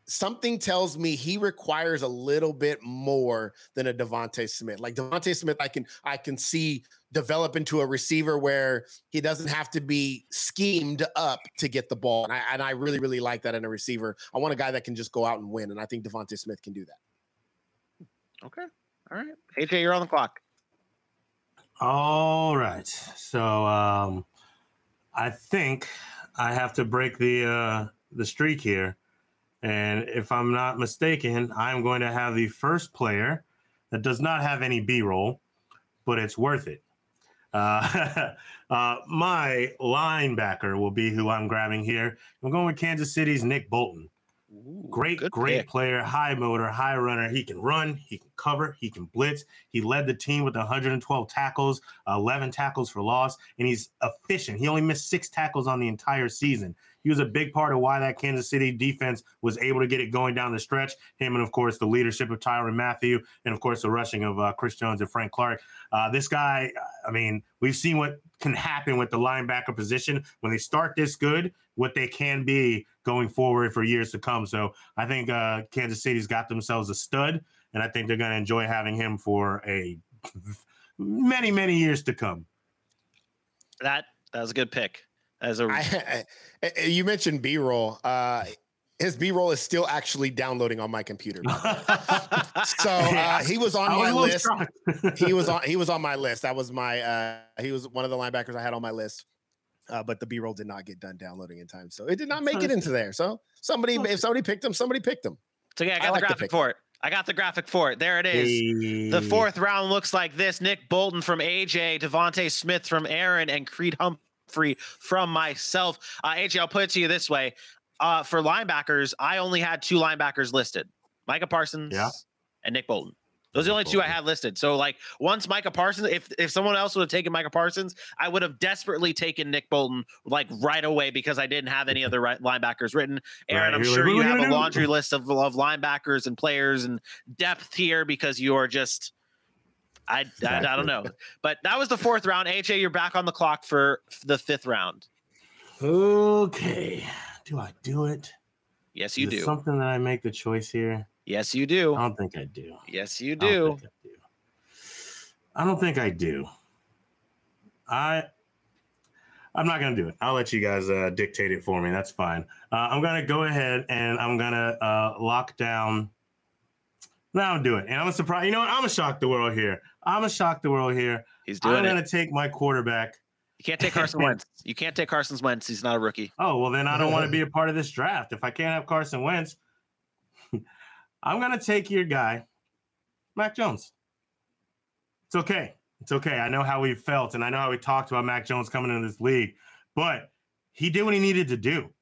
something tells me he requires a little bit more than a DeVonta Smith. Like DeVonta Smith, I can I can see develop into a receiver where he doesn't have to be schemed up to get the ball. And I, and I really, really like that in a receiver. I want a guy that can just go out and win. And I think DeVonta Smith can do that. Okay. All right. AJ, you're on the clock. All right. So um, I think I have to break the uh, the streak here. And if I'm not mistaken, I'm going to have the first player that does not have any B roll, but it's worth it. Uh, uh, my linebacker will be who I'm grabbing here. I'm going with Kansas City's Nick Bolton. Ooh, great, great pick. player, high motor, high runner. He can run, he can cover, he can blitz. He led the team with 112 tackles, 11 tackles for loss, and he's efficient. He only missed six tackles on the entire season. He was a big part of why that Kansas City defense was able to get it going down the stretch. Him and, of course, the leadership of Tyrann Mathieu and, of course, the rushing of uh, Chris Jones and Frank Clark. Uh, this guy, I mean, we've seen what can happen with the linebacker position when they start this good, what they can be going forward for years to come. So I think uh, Kansas City's got themselves a stud, and I think they're going to enjoy having him for a many, many years to come. That that was a good pick. As a I, I, you mentioned B roll. Uh, his B roll is still actually downloading on my computer. so uh, he was on my list. he was on he was on my list. That was my uh, he was one of the linebackers I had on my list. Uh, but the B roll did not get done downloading in time, so it did not make it into there. So somebody, if somebody picked him, somebody picked him. So yeah, I got I the like graphic for it. I got the graphic for it. There it is. Hey. The fourth round looks like this: Nick Bolton from AJ, DeVonta Smith from Aaron, and Creed Humphrey from myself. Uh, AJ, I'll put it to you this way: uh, for linebackers, I only had two linebackers listed: Micah Parsons yeah. and Nick Bolton. Those are the only two I had listed. So, like, once Micah Parsons, if if someone else would have taken Micah Parsons, I would have desperately taken Nick Bolton like right away because I didn't have any other right linebackers written. Aaron, right, I'm sure like, you have a laundry list of, of linebackers and players and depth here because you are just. I, I, I don't know, but that was the fourth round. AJ, you're back on the clock for the fifth round. Okay do I do it? Yes, you do. Something that I make the choice here. Yes, you do. I don't think I do. Yes, you do. I don't think I do. I, don't think I, do. I I'm not gonna do it. I'll let you guys uh, dictate it for me. That's fine. Uh, I'm gonna go ahead and I'm gonna uh, lock down. Now I'll do it, and I'm gonna surprise. You know what? I'm gonna shock the world here. I'm gonna shock the world here. He's doing I'm it. gonna take my quarterback. You can't take Carson Wentz. You can't take Carson Wentz. He's not a rookie. Oh well, then I don't want to be a part of this draft. If I can't have Carson Wentz, I'm gonna take your guy, Mac Jones. It's okay. It's okay. I know how we felt, and I know how we talked about Mac Jones coming into this league, but he did what he needed to do.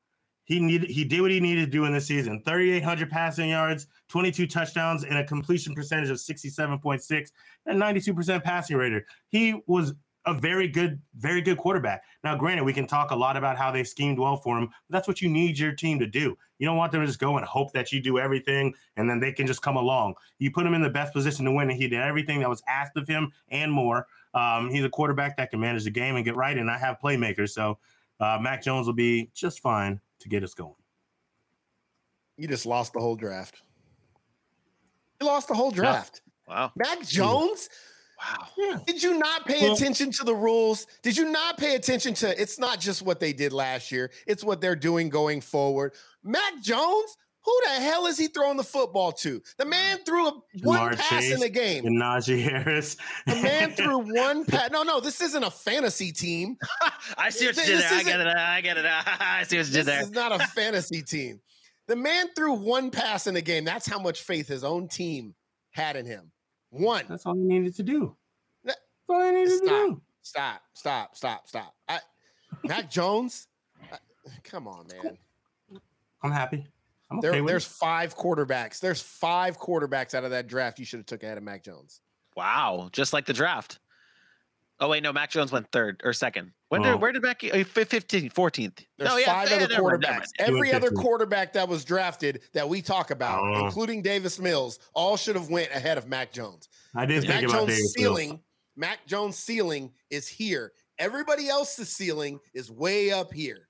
He needed he did what he needed to do in this season. 3,800 passing yards, 22 touchdowns, and a completion percentage of 67.6 and 92% passing rate. He was a very good, very good quarterback. Now, granted, we can talk a lot about how they schemed well for him. That's what you need your team to do. You don't want them to just go and hope that you do everything and then they can just come along. You put him in the best position to win, and he did everything that was asked of him and more. Um, he's a quarterback that can manage the game and get right, and I have playmakers. So uh, Mac Jones will be just fine to get us going. You just lost the whole draft. You lost the whole draft. Wow. Mac Jones. Wow. Yeah. Did you not pay Well- attention to the rules? Did you not pay attention to it's not just what they did last year, it's what they're doing going forward. Mac Jones, who the hell is he throwing the football to? The man threw a one Ja'Marr pass in the game. And Najee Harris. The man threw one pass. No, no, this isn't a fantasy team. I see what you did there. I isn't- get it. I get it. I see what you did This there. is not a fantasy team. The man threw one pass in the game. That's how much faith his own team had in him. One. That's all he needed to do. That's all he needed to Stop. do. Stop, stop, stop, stop. I, Mac Jones, I- come on, man. I'm happy. I'm There, okay with there's it. five quarterbacks. There's five quarterbacks out of that draft you should have took ahead of Mac Jones. Wow. Just like the draft. Oh, wait. No, Mac Jones went third or second. When Well- did, where did Mac, uh, 15th, 14th? There's oh, yeah, five yeah, other never never quarterbacks. Every other quarterback that was drafted that we talk about, Oh. including Davis Mills, all should have went ahead of Mac Jones. I did Mac think about Jones' Davis Mills. ceiling, Mac Jones' ceiling is here. Everybody else's ceiling is way up here.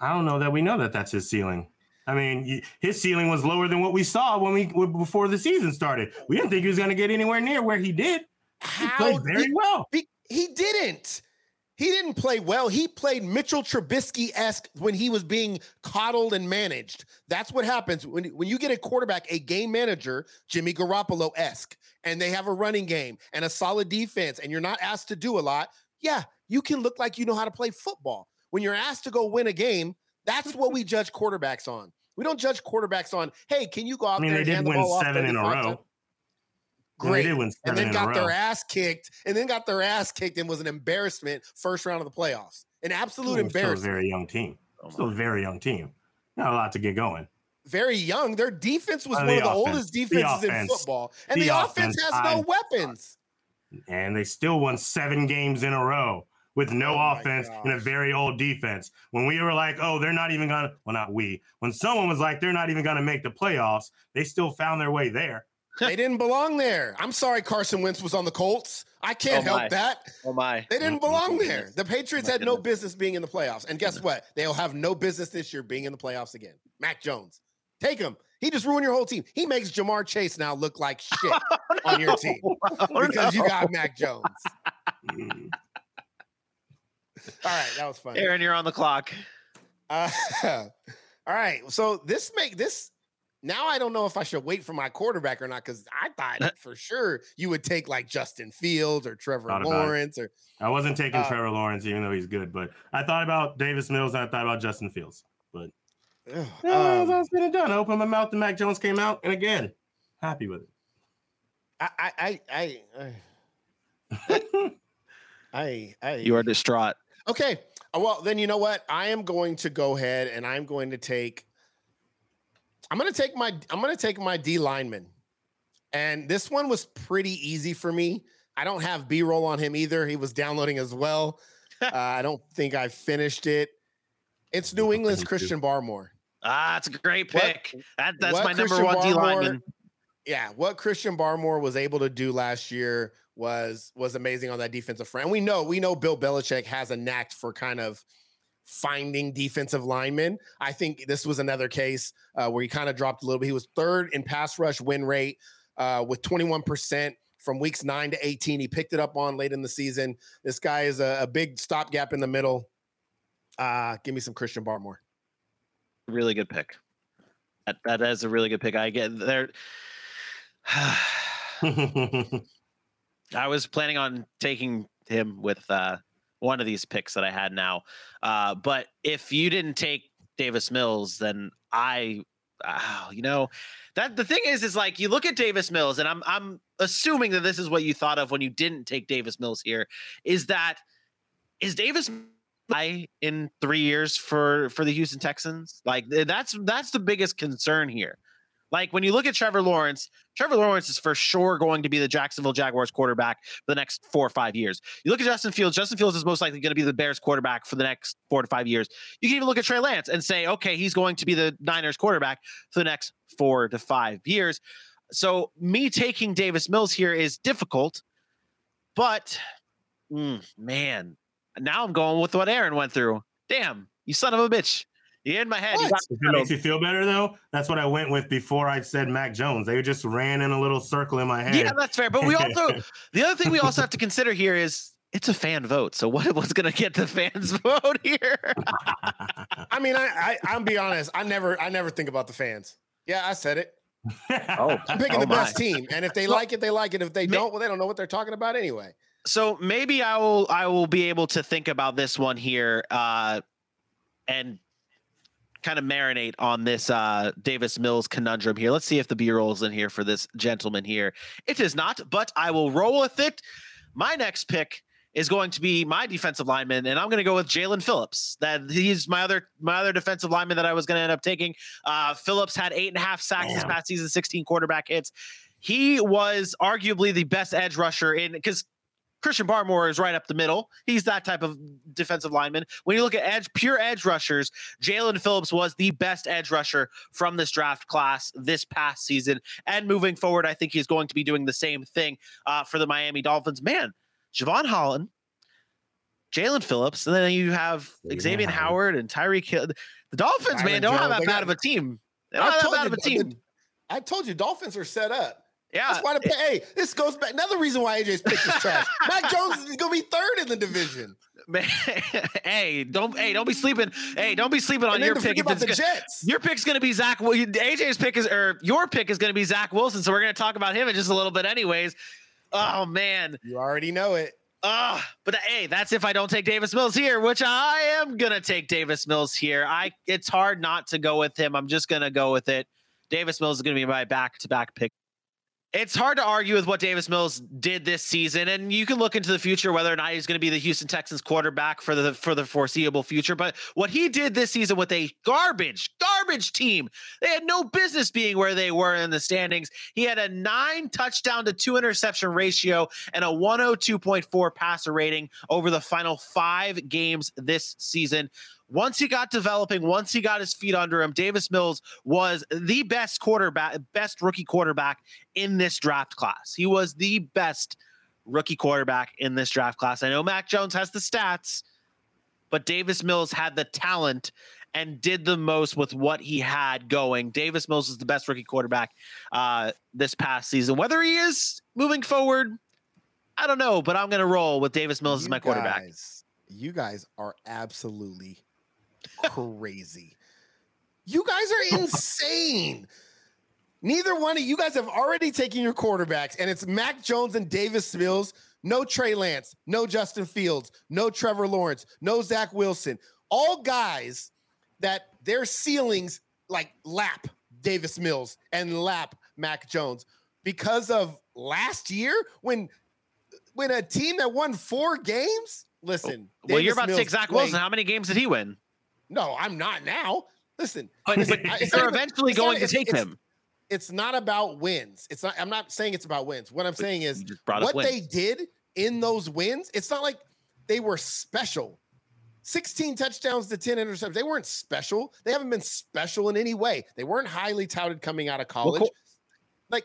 I don't know that we know that that's his ceiling. I mean, his ceiling was lower than what we saw when we before the season started. We didn't think he was going to get anywhere near where he did. He played very he- well. Be- he didn't. He didn't play well. He played Mitchell Trubisky esque when he was being coddled and managed. That's what happens when, when you get a quarterback, a game manager, Jimmy Garoppolo esque, and they have a running game and a solid defense, and you're not asked to do a lot. Yeah, you can look like you know how to play football. When you're asked to go win a game, that's what we judge quarterbacks on. We don't judge quarterbacks on, hey, can you go out I mean, there they and did hand the win ball off seven in a row. times? Great They did win and seven then in got a their row. ass kicked, and then got their ass kicked and was an embarrassment first round of the playoffs. An absolute Ooh, Still a embarrassment. very young team. Oh, Still a very young team. Not a lot to get going. Very young. Their defense was Uh, one the of the offense. oldest The defenses in football, and The the, offense, offense. has no I- weapons. And they still won seven games in a row with no Oh my offense and a very old defense. When we were like, oh, they're not even gonna well, not we. When someone was like, they're not even gonna make the playoffs, they still found their way there. they didn't belong there. I'm sorry, Carson Wentz was on the Colts. I can't Oh my. help that. Oh, my. They didn't mm-hmm. belong there. The Patriots My had no business being in the playoffs. And guess what? They'll have no business this year being in the playoffs again. Mac Jones. Take him. He just ruined your whole team. He makes Ja'Marr Chase now look like shit on your team Oh, because you got Mac Jones. All right, that was fun. Aaron, you're on the clock. Uh, all right, so this make this now I don't know if I should wait for my quarterback or not because I thought for sure you would take like Justin Fields or Trevor Thought. Lawrence or I wasn't taking Uh, Trevor Lawrence, even though he's good, but I thought about Davis Mills and I thought about Justin Fields. but Yeah, um, that's been and done. I opened my mouth and Mac Jones came out, and again, happy with it. I I I I I, I You are distraught. Okay. uh, Well, then you know what? I am going to go ahead and I'm going to take. I'm going to take my. I'm going to take my D lineman, and this one was pretty easy for me. I don't have B roll on him either. He was downloading as well. uh, I don't think I finished it. It's New England's Christian Barmore. Ah, that's a great What- pick. that, that's what my number Christian one D lineman. yeah, what Christian Barmore was able to do last year was was amazing on that defensive front. And we know we know Bill Belichick has a knack for kind of finding defensive linemen. I think this was another case uh, where he kind of dropped a little bit. He was third in pass rush win rate. uh, with 21% from weeks nine to 18. He picked it up on late in the season. This guy is a, a big stopgap in the middle. Uh, give me some Christian Barmore. Really good pick. That, that is a really good pick. I get there. I was planning on taking him with uh, one of these picks that I had now. Uh, but if you didn't take Davis Mills, then I, uh, you know, that the thing is, is like you look at Davis Mills, and I'm I'm assuming that this is what you thought of when you didn't take Davis Mills here. Is that is Davis I in three years for for the Houston Texans? Like that's that's the biggest concern here. Like when you look at Trevor Lawrence, Trevor Lawrence is for sure going to be the Jacksonville Jaguars quarterback for the next four or five years. You look at Justin Fields, Justin Fields is most likely going to be the Bears quarterback for the next four to five years. You can even look at Trey Lance and say, okay, he's going to be the Niners quarterback for the next four to five years. So me taking Davis Mills here is difficult, but mm, man, now I'm going with what Aaron went through. Damn, you son of a bitch. You in my head. You it makes you feel better though, that's what I went with before I said Mac Jones. They just ran in a little circle in my head. Yeah, that's fair. But we also the other thing we also have to consider here is it's a fan vote. So what was going to get the fans vote here? I mean, I, I I'm be honest. I never I never think about the fans. Yeah, I said it. oh, I'm picking oh the best team, and if they like it, they like it. If they don't, well, they don't know what they're talking about anyway. So maybe I will I will be able to think about this one here uh, and kind of marinate on this uh, Davis Mills conundrum here. Let's see if the B roll is in here for this gentleman here. It is not, but I will roll with it. My next pick is going to be my defensive lineman, and I'm going to go with Jalen Phillips. That he's my other my other defensive lineman that I was going to end up taking. Uh, Phillips had eight and a half sacks this past season, 16 quarterback hits. He was arguably the best edge rusher in because Christian Barmore is right up the middle. He's that type of defensive lineman. When you look at edge, pure edge rushers, Jalen Phillips was the best edge rusher from this draft class this past season. And moving forward, I think he's going to be doing the same thing uh, for the Miami Dolphins. Man, Jevon Holland, Jalen Phillips, and then you have Xavier Xavier Howard. Howard and Tyreek Hill. The Dolphins, man, don't have that bad of a team. They don't I have that bad you, of a team. I told you, Dolphins are set up. Yeah. That's why the hey, this goes back. Another reason why AJ's pick is trash. Mac Jones is gonna be third in the division. Man, hey, don't hey, don't be sleeping. Hey, don't be sleeping on your pick. about the Jets. Your pick's going to be Zach. AJ's pick is or your pick is going to be Zach Wilson. So we're going to talk about him in just a little bit, anyways. Oh man, You already know it. ah, but hey, that's if I don't take Davis Mills here, which I am going to take Davis Mills here. I it's hard not to go with him. I'm just going to go with it. Davis Mills is going to be my back-to-back pick. It's hard to argue with what Davis Mills did this season, and you can look into the future whether or not he's going to be the Houston Texans quarterback for the for the foreseeable future. But what he did this season with a garbage, garbage team, they had no business being where they were in the standings. He had a nine touchdown to two interception ratio and a 102.4 passer rating over the final five games this season. Once he got developing, once he got his feet under him, Davis Mills was the best quarterback, best rookie quarterback in this draft class. He was the best rookie quarterback in this draft class. I know Mac Jones has the stats, but Davis Mills had the talent and did the most with what he had going. Davis Mills is the best rookie quarterback uh, this past season. Whether he is moving forward, I don't know, but I'm going to roll with Davis Mills as my quarterback. guys- you guys are absolutely crazy. You guys are insane. Neither one of you guys have already taken your quarterbacks, and it's Mac Jones and Davis Mills. No Trey Lance, no Justin Fields, no Trevor Lawrence, no Zach Wilson. All guys that their ceilings like lap Davis Mills and lap Mac Jones because of last year when when a team that won four games. Listen, oh, Well, you're Davis about to Mills take Zach Wilson. How many games did he win? No, I'm not now. Listen, But, listen, but I- it's you're not eventually it's not- going to it's- take it's- him. It's not about wins. It's not. I'm not saying it's about wins. What I'm saying is You just brought up what they did in those wins. It's not like they were special. 16 touchdowns to 10 interceptions. They weren't special. They haven't been special in any way. They weren't highly touted coming out of college. cool. Like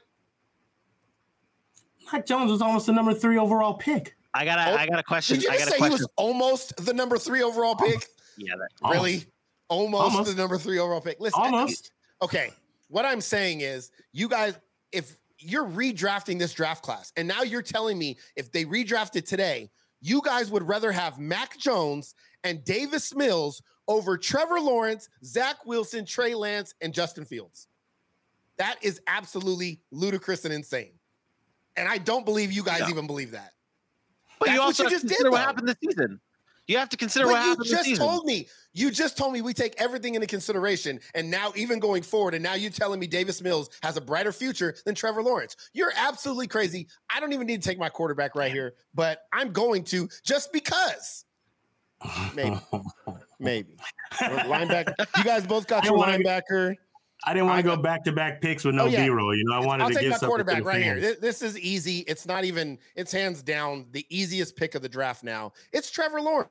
Mac Jones was almost the number three overall pick. I got a, Oh, I got a question. Did you I just got a say he was almost the number three overall pick? Yeah, that, Really? Almost, Almost. the number three overall pick. Listen, Almost. okay. What I'm saying is, you guys, if you're redrafting this draft class. And now you're telling me if they redrafted today, you guys would rather have Mac Jones and Davis Mills over Trevor Lawrence, Zach Wilson, Trey Lance, and Justin Fields. That is absolutely ludicrous and insane. And I don't believe you guys yeah. even believe that. But That's you also you just did, what happened this season. You have to consider but what happened. You just told me. You just told me we take everything into consideration, and now even going forward, and now you're telling me Davis Mills has a brighter future than Trevor Lawrence. You're absolutely crazy. I don't even need to take my quarterback right here, but I'm going to just because. Maybe, maybe linebacker. You guys both got your linebacker. I didn't want to go back to back picks with no oh, yeah. B-roll. You know, I wanted I'll to take give my quarterback right fans. here. This is easy. It's not even. It's hands down the easiest pick of the draft. Now it's Trevor Lawrence.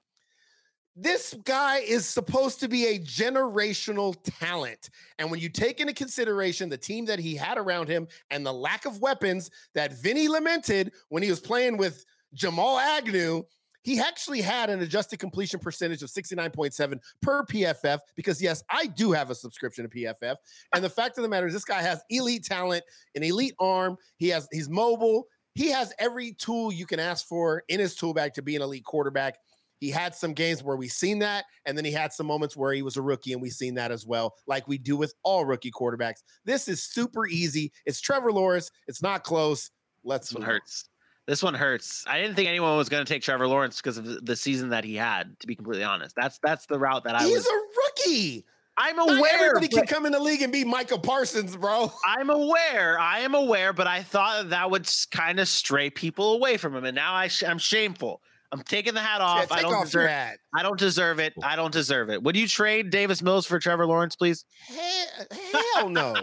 This guy is supposed to be a generational talent. And when you take into consideration the team that he had around him and the lack of weapons that Vinny lamented when he was playing with Jamal Agnew, he actually had an adjusted completion percentage of 69.7 per PFF because, yes, I do have a subscription to PFF. And the fact of the matter is, this guy has elite talent, an elite arm. He has, he's mobile. He has every tool you can ask for in his tool bag to be an elite quarterback. He had some games where we've seen that, and then he had some moments where he was a rookie, and we've seen that as well, like we do with all rookie quarterbacks. This is super easy. It's Trevor Lawrence. It's not close. Let's. This one hurts. This one hurts. I didn't think anyone was going to take Trevor Lawrence because of the season that he had. To be completely honest, that's that's the route that I. He's was. a rookie. I'm aware. Not everybody can come in the league and be Micah Parsons, bro. I'm aware. I am aware, but I thought that would kind of stray people away from him, and now I sh- I'm shameful. I'm taking the hat off. Yeah, I don't off deserve. I don't deserve it. I don't deserve it. Would you trade Davis Mills for Trevor Lawrence, please? Hell, hell no.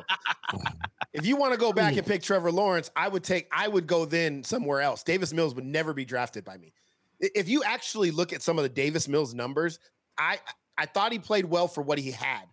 if you want to go back and pick Trevor Lawrence, I would take. I would go then somewhere else. Davis Mills would never be drafted by me. If you actually look at some of the Davis Mills numbers, I I thought he played well for what he had.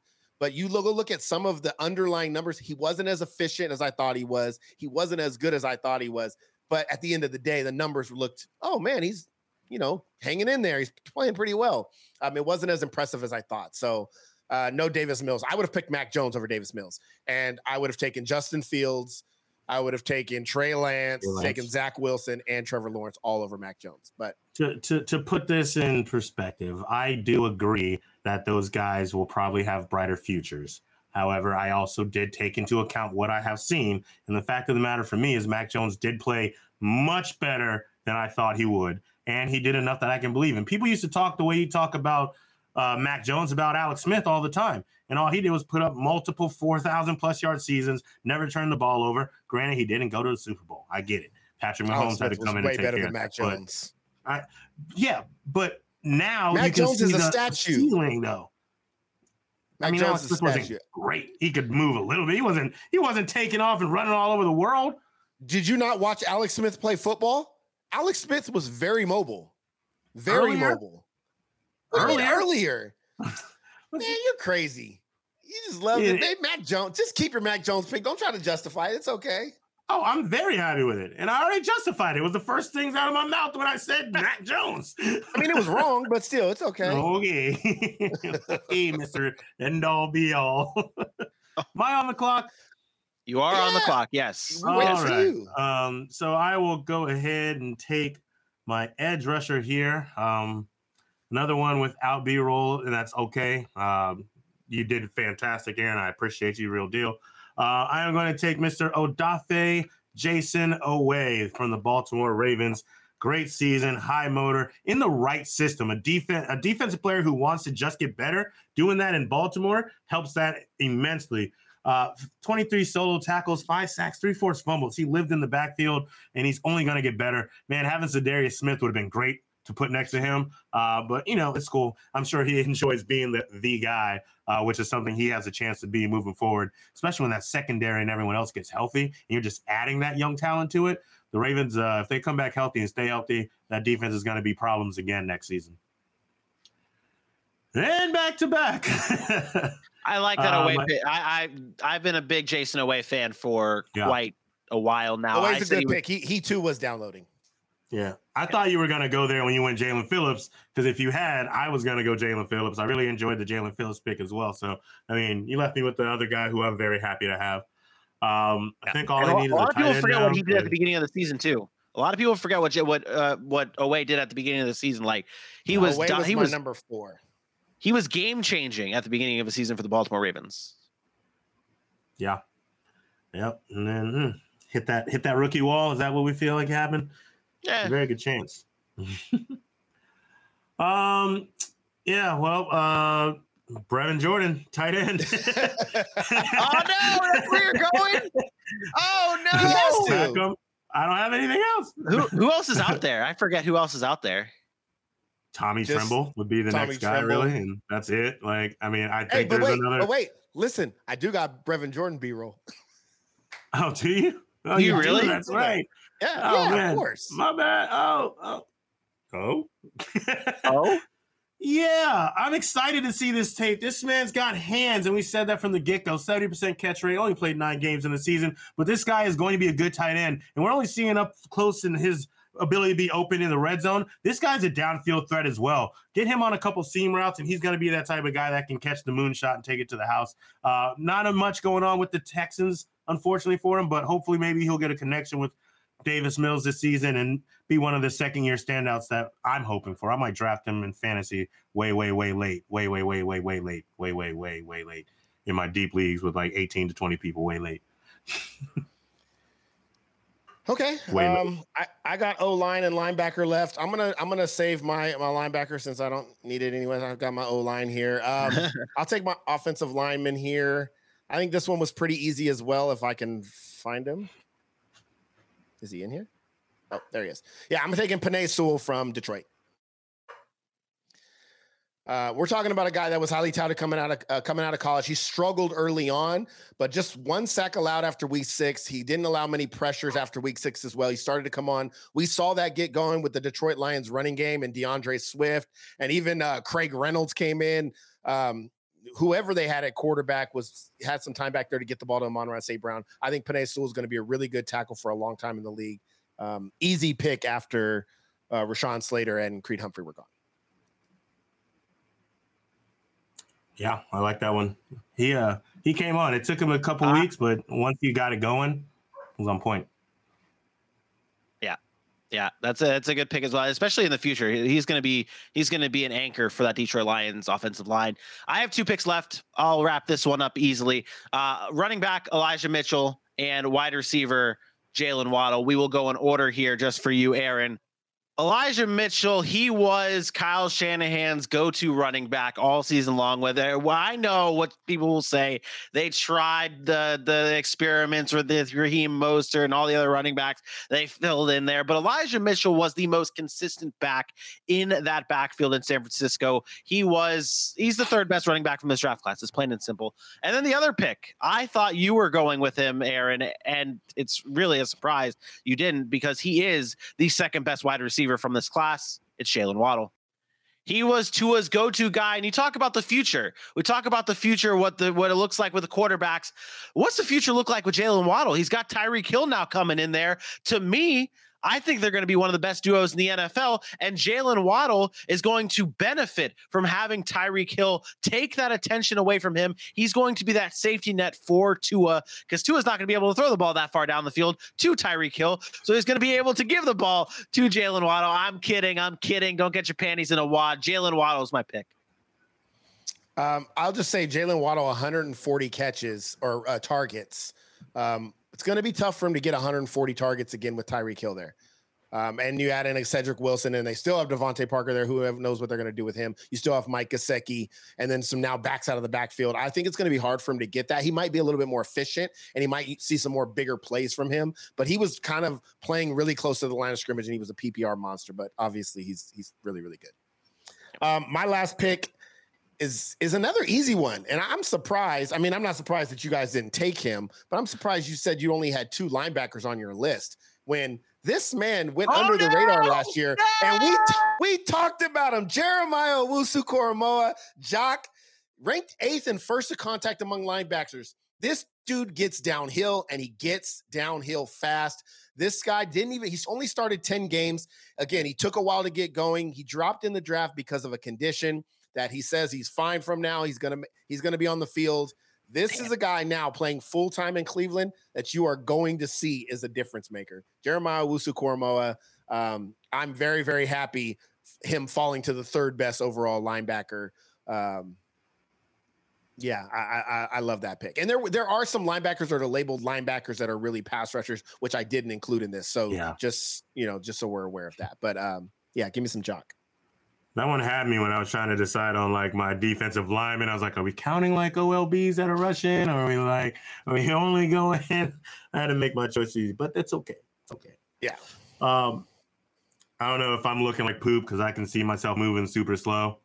But you look, look at some of the underlying numbers. He wasn't as efficient as I thought he was. He wasn't as good as I thought he was. But at the end of the day, the numbers looked, oh man, he's you know, hanging in there. He's playing pretty well. Um, it wasn't as impressive as I thought. So, uh, no Davis Mills. I would have picked Mac Jones over Davis Mills, and I would have taken Justin Fields. I would have taken Trey Lance, Trey taken Zach Wilson, and Trevor Lawrence all over Mac Jones. But to, to to put this in perspective, I do agree that those guys will probably have brighter futures. However, I also did take into account what I have seen, and the fact of the matter for me is Mac Jones did play much better than I thought he would and he did enough that I can believe in. People used to talk the way you talk about uh, Mac Jones about Alex Smith all the time, and all he did was put up multiple four thousand plus yard seasons, never turned the ball over. Granted, he didn't go to the Super Bowl. I get it. Patrick Mahomes had to come in and take better than Mac Jones. I, yeah, but now Mac Jones is a statue. Ceiling, though. Mac I mean, Jones Alex wasn't great. He could move a little bit. He wasn't. He wasn't taking off and running all over the world. Did you not watch Alex Smith play football? Alex Smith was very mobile, very earlier? mobile. Earlier, earlier. Man, you're crazy. You just love yeah. it. They Mac Jones. Just keep your Mac Jones pick. Don't try to justify it. It's okay. Oh, I'm very happy with it, and I already justified it. It was the first things out of my mouth when I said Mac Jones. I mean, it was wrong, but still, it's okay. Okay, okay, Mister End All Be All. my on the clock? You are yeah. on the clock. Yes. All right. Um, so I will go ahead and take my edge rusher here. Um, another one without B roll, and that's okay. Um, you did fantastic, Aaron. I appreciate you, real deal. Uh, I am going to take Mr. Odafe Jayson Oweh from the Baltimore Ravens. Great season, high motor in the right system. A defense, a defensive player who wants to just get better. Doing that in Baltimore helps that immensely. Uh, 23 solo tackles, five sacks, three forced fumbles. He lived in the backfield, and he's only going to get better. Man, having Za'Darius Smith would have been great to put next to him. Uh, but you know, it's cool. I'm sure he enjoys being the the guy, uh, which is something he has a chance to be moving forward, especially when that secondary and everyone else gets healthy, and you're just adding that young talent to it. The Ravens, uh, if they come back healthy and stay healthy, that defense is going to be problems again next season. And back to back. I like that um, Oweh. I, I I've been a big Jayson Oweh fan for yeah. quite a while now. Oweh's a good he pick. he he too was downloading. Yeah, I thought you were gonna go there when you went Jalen Phillips because if you had, I was gonna go Jalen Phillips. I really enjoyed the Jalen Phillips pick as well. So I mean, you left me with the other guy who I'm very happy to have. Um, I think all And I a, need is a lot of people forget now, what he did at the beginning of the season too. A lot of people forget what what uh, what Oweh did at the beginning of the season. Like he was, Oweh do- was he my was number four. He was game changing at the beginning of the season for the Baltimore Ravens. Yeah. Yep. And then hmm, hit that hit that rookie wall. Is that what we feel like happened? Yeah, Very good chance. um. Yeah. Well. Uh. Brevin Jordan, tight end. oh no, that's where you're going. Oh no. dude. Beckham. I don't have anything else. who who else is out there? I forget who else is out there. Tommy Just Tremble would be the Tommy next guy, Tremble. really, and that's it. Like, I mean, I think Hey, but there's wait, another. but wait, listen, I do got Brevin Jordan B roll. Oh, do you? Oh, You do? really? That's right. Yeah, Oh, yeah, man. of course. My bad. Oh, oh, oh. Oh, Yeah, I'm excited to see this tape. This man's got hands, and we said that from the get go 70% catch rate, only played nine games in the season, but this guy is going to be a good tight end. And we're only seeing up close in his ability to be open in the red zone. This guy's a downfield threat as well. Get him on a couple seam routes, and he's going to be that type of guy that can catch the moonshot and take it to the house. Uh, not a much going on with the Texans, unfortunately, for him, but hopefully, maybe he'll get a connection with Davis Mills this season and be one of the second year standouts that I'm hoping for. I might draft him in fantasy way, way, way late, way, way, way, way, way late, way, way, way, way late in my deep leagues with like 18 to 20 people way late. Okay. Um, I, I got O line and linebacker left. I'm gonna I'm gonna save my my linebacker since I don't need it anyway. I've got my O line here. Um, I'll take my offensive lineman here. I think this one was pretty easy as well if I can find him. Is he in here? Oh, there he is. Yeah, I'm taking Penei Sewell from Detroit. Uh, we're talking about a guy that was highly touted coming out of uh, coming out of college. He struggled early on, but just one sack allowed after week six. He didn't allow many pressures after week six as well. He started to come on. We saw that get going with the Detroit Lions running game and D'Andre Swift, and even uh, Craig Reynolds came in. Um, whoever they had at quarterback was had some time back there to get the ball to Amon St. Brown. I think Penei Sewell is going to be a really good tackle for a long time in the league. Um, easy pick after uh, Rashawn Slater and Creed Humphrey were gone. Yeah, I like that one. He uh he came on. It took him a couple Ah. weeks, but once he got it going, it was on point. yeah, yeah, that's a that's a good pick as well, especially in the future. He's going to be he's going to be an anchor for that Detroit Lions offensive line. I have two picks left. I'll wrap this one up easily. Uh, running back Elijah Mitchell and wide receiver Jalen Waddle. We will go in order here just for you, Aaron. Elijah Mitchell, he was Kyle Shanahan's go-to running back all season long. Whether well, I know what people will say, they tried the the experiments with this Raheem Mostert and all the other running backs they filled in there, but Elijah Mitchell was the most consistent back in that backfield in San Francisco. He was he's the third best running back from this draft class. It's plain and simple. And then the other pick, I thought you were going with him, Aaron, and it's really a surprise you didn't because he is the second best wide receiver from this class. It's Jalen Waddle. He was Tua's go-to guy, and you talk about the future. We talk about the future, what the what it looks like with the quarterbacks. What's the future look like with Jalen Waddle? He's got Tyreek Hill now coming in there. To me, I think they're going to be one of the best duos in the NFL, and Jalen Waddle is going to benefit from having Tyreek Hill take that attention away from him. He's going to be that safety net for Tua because Tua's not going to be able to throw the ball that far down the field to Tyreek Hill, so he's going to be able to give the ball to Jalen Waddle. I'm kidding. I'm kidding. Don't get your panties in a wad. Jalen Waddle is my pick. Um, I'll just say Jalen Waddle 140 catches or uh, targets. Um, it's going to be tough for him to get 140 targets again with Tyreek Hill there. Um, and you add in a Cedric Wilson, and they still have DeVante Parker there. Who knows what they're going to do with him? You still have Mike Gesicki, and then some now backs out of the backfield. I think it's going to be hard for him to get that. He might be a little bit more efficient, and he might see some more bigger plays from him. But he was kind of playing really close to the line of scrimmage, and he was a PPR monster. But obviously, he's he's really really good. Um, my last pick is is another easy one, and I'm surprised. I mean, I'm not surprised that you guys didn't take him, but I'm surprised you said you only had two linebackers on your list when this man went Oh, under the radar last year, and we t- we talked about him. Jeremiah Owusu-Koramoah, Jock, ranked eighth and first to contact among linebackers. This dude gets downhill, and he gets downhill fast. This guy didn't even, he's only started 10 games. Again, he took a while to get going. He dropped in the draft because of a condition that he says he's fine from now. He's gonna he's gonna be on the field. This is a guy now playing full time in Cleveland that you are going to see is a difference maker. Jeremiah Owusu-Koramoah. Um, I'm very, very happy him falling to the third best overall linebacker. Um, yeah, I, I I love that pick. And there there are some linebackers that are labeled linebackers that are really pass rushers, which I didn't include in this. So Yeah. just you know, just so we're aware of that. But um, yeah, give me some jock. That one had me when I was trying to decide on like my defensive lineman. I was like, are we counting like OLBs that are rushing? Or are we like, are we only going? I had to make my choice easy, but that's okay. It's okay. Yeah. Um, I don't know if I'm looking like poop because I can see myself moving super slow.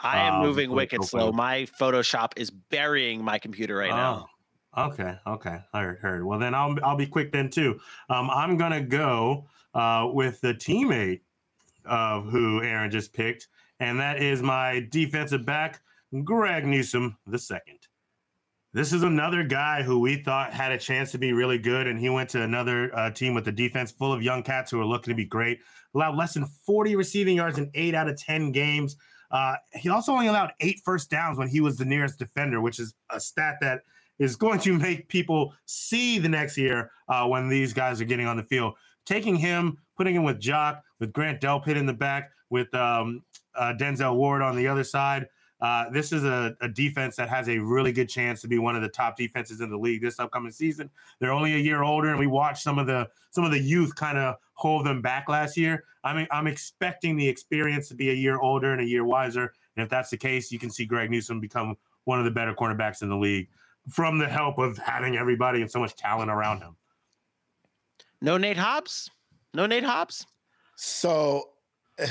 I am Um, moving wicked slow. My Photoshop is burying my computer right now. Oh, Okay, okay, heard, heard. Well, then I'll I'll be quick then too. Um, I'm gonna go uh, with the teammate of who Aaron just picked, and that is my defensive back, Greg Newsome the second. This is another guy who we thought had a chance to be really good, and he went to another uh, team with a defense full of young cats who are looking to be great. Allowed less than 40 receiving yards in eight out of 10 games. Uh, he also only allowed eight first downs when he was the nearest defender, which is a stat that is going to make people see the next year uh, when these guys are getting on the field. Taking him, putting him with Jock, with Grant Delpit in the back, with um, uh, Denzel Ward on the other side. Uh, this is a, a defense that has a really good chance to be one of the top defenses in the league this upcoming season. They're only a year older, and we watched some of the some of the youth kind of hold them back last year. I mean, I'm expecting the experience to be a year older and a year wiser. And if that's the case, you can see Greg Newsome become one of the better cornerbacks in the league from the help of having everybody and so much talent around him. No Nate Hobbs? No Nate Hobbs? So,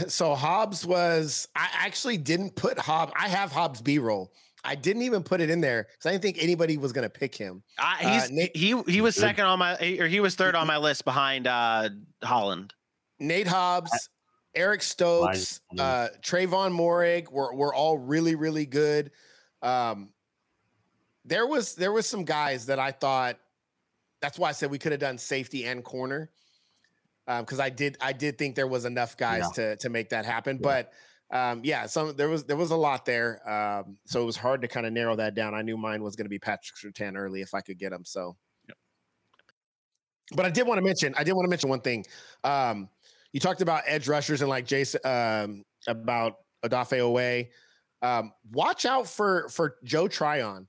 so Hobbs was. I actually didn't put Hobbs. I have Hobbs B roll. I didn't even put it in there because I didn't think anybody was going to pick him. Uh, he's Nate- he he was second on my or he was third on my list behind uh Holland. Nate Hobbs, Eric Stokes, Elijah- uh, Trevon Moehrig were were all really really good. Um, there was there was some guys that I thought. That's why I said we could have done safety and corner. Because I did I did think there was enough guys to to make that happen, but um, yeah, some there was there was a lot there. Um, so it was hard to kind of narrow that down. I knew mine was going to be Patrick Surtain early if I could get him. So, but I did want to mention I did want to mention one thing. Um, you talked about edge rushers and like Jayson um, about Odafe Oweh. Um, watch out for for Joe Tryon.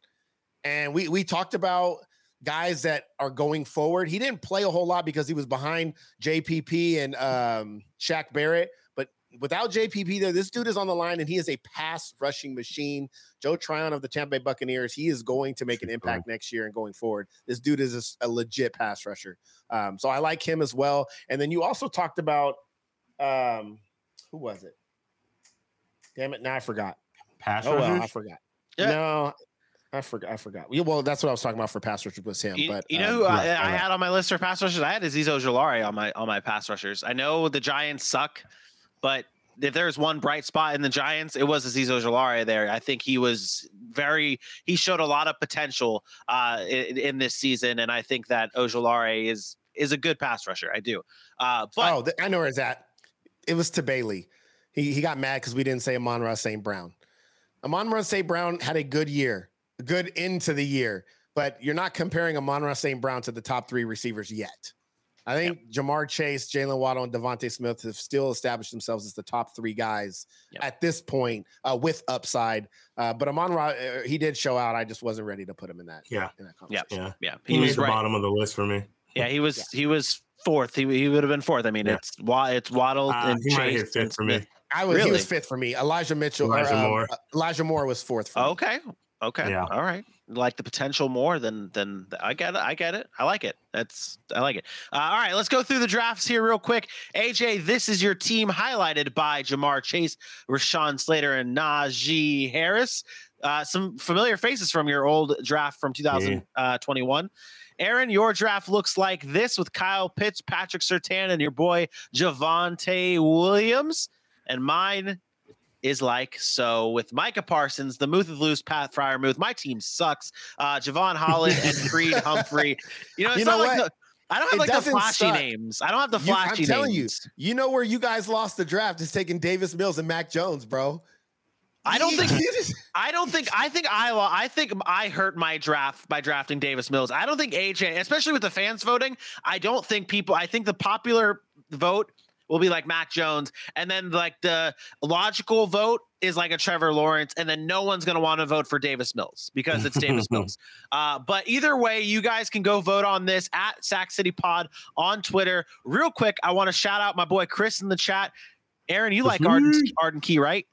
And we we talked about guys that are going forward. He didn't play a whole lot because he was behind JPP and um, Shaq Barrett. But without JPP there, this dude is on the line and he is a pass rushing machine. Joe Tryon of the Tampa Bay Buccaneers, he is going to make an impact next year and going forward. This dude is a legit pass rusher. Um, so I like him as well. And then you also talked about um, who was it? Damn it! Now I forgot. Pass Oh well, I forgot. Yeah. No, I forgot. I forgot. Well, that's what I was talking about for pass rushers was him. You, but you know um, who I, right, I right. had on my list for pass rushers? I had Azeez Ojulari on my on my pass rushers. I know the Giants suck, but if there's one bright spot in the Giants, it was Azeez Ojulari there. I think he was very he showed a lot of potential uh, in, in this season, and I think that Ojulari is is a good pass rusher. I do. Uh, but oh, th- I know where it's at. It was to Bailey. He he got mad because we didn't say Amon-Ra St. Brown. Amon-Ra St. Brown had a good year, good into the year, but you're not comparing Amon-Ra St. Brown to the top three receivers yet. I think Ja'Marr Chase, Jaylen Waddle, and DeVonta Smith have still established themselves as the top three guys Yep. at this point uh, with upside. Uh, but Amon Ra, uh, he did show out. I just wasn't ready to put him in that. Yeah. in that Yeah. conversation. Yeah. yeah, He he was was the right. bottom of the list for me. Yeah, he was Yeah. he was fourth. He, he would have been fourth. I mean, Yeah. it's Wa- it's Waddle Uh, and he might Chase hit and fifth for me. I was he was fifth for me. Elijah Mitchell, Elijah um, Moore. uh, Elijah Moore was fourth. For me. Okay. Yeah. All right. Like the potential more than than I get it. I get it. I like it. That's I like it. Uh, all right. Let's go through the drafts here real quick. AJ, this is your team highlighted by Ja'Marr Chase, Rashawn Slater, and Najee Harris. Uh, some familiar faces from your old draft from 2021. Aaron, your draft looks like this with Kyle Pitts, Patrick Surtain, and your boy Javonte Williams. And mine is like so with Micah Parsons, the Muth of Loose, Pat Freiermuth. My team sucks. Uh, Jevon Holland and Creed Humphrey. You know, it's You not know like the, I don't have It like the flashy suck. names. I don't have the You- I'm flashy telling you. names. You know where you guys lost the draft is taking Davis Mills and Mac Jones, bro. I don't think I don't think I think I I think I hurt my draft by drafting Davis Mills. I don't think AJ, especially with the fans voting, I don't think people I think the popular vote will be like Mac Jones and then like the logical vote is like a Trevor Lawrence and then no one's going to want to vote for Davis Mills because it's Davis Mills. Uh, but either way, you guys can go vote on this at Sack City Pod on Twitter. Real quick, I want to shout out my boy Chris in the chat. Aaron, you like Arden, Arden Key, right?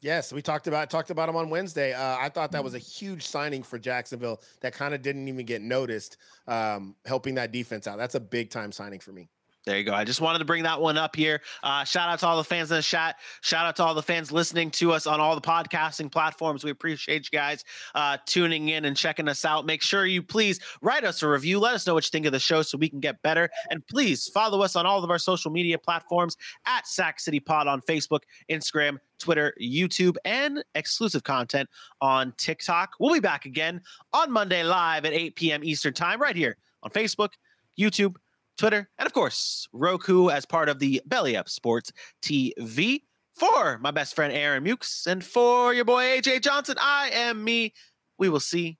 Yes, we talked about talked about him on Wednesday. Uh, I thought that was a huge signing for Jacksonville that kind of didn't even get noticed, um, helping that defense out. That's a big time signing for me. There you go. I just wanted to bring that one up here. Uh, shout out to all the fans in the chat. Shout out to all the fans listening to us on all the podcasting platforms. We appreciate you guys uh, tuning in and checking us out. Make sure you please write us a review. Let us know what you think of the show so we can get better. And please follow us on all of our social media platforms at Sack City Pod on Facebook, Instagram, Twitter, YouTube, and exclusive content on TikTok. We'll be back again on Monday live at 8 p.m. Eastern Time right here on Facebook, YouTube, Twitter, and of course, Roku as part of the Belly Up Sports TV. For my best friend Aaron Mukes and for your boy AJ Johnson, I am me. We will see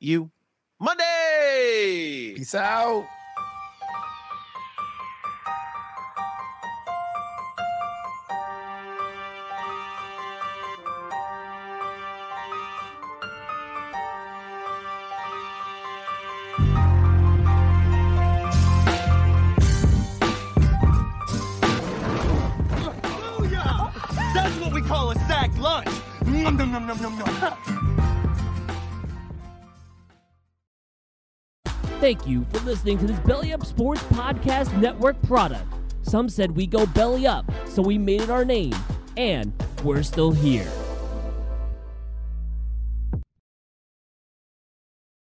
you Monday. Peace out. Nom, nom, nom, nom, nom, nom. Thank you for listening to this Belly Up Sports Podcast Network product. Some said we go belly up, so we made it our name, and we're still here.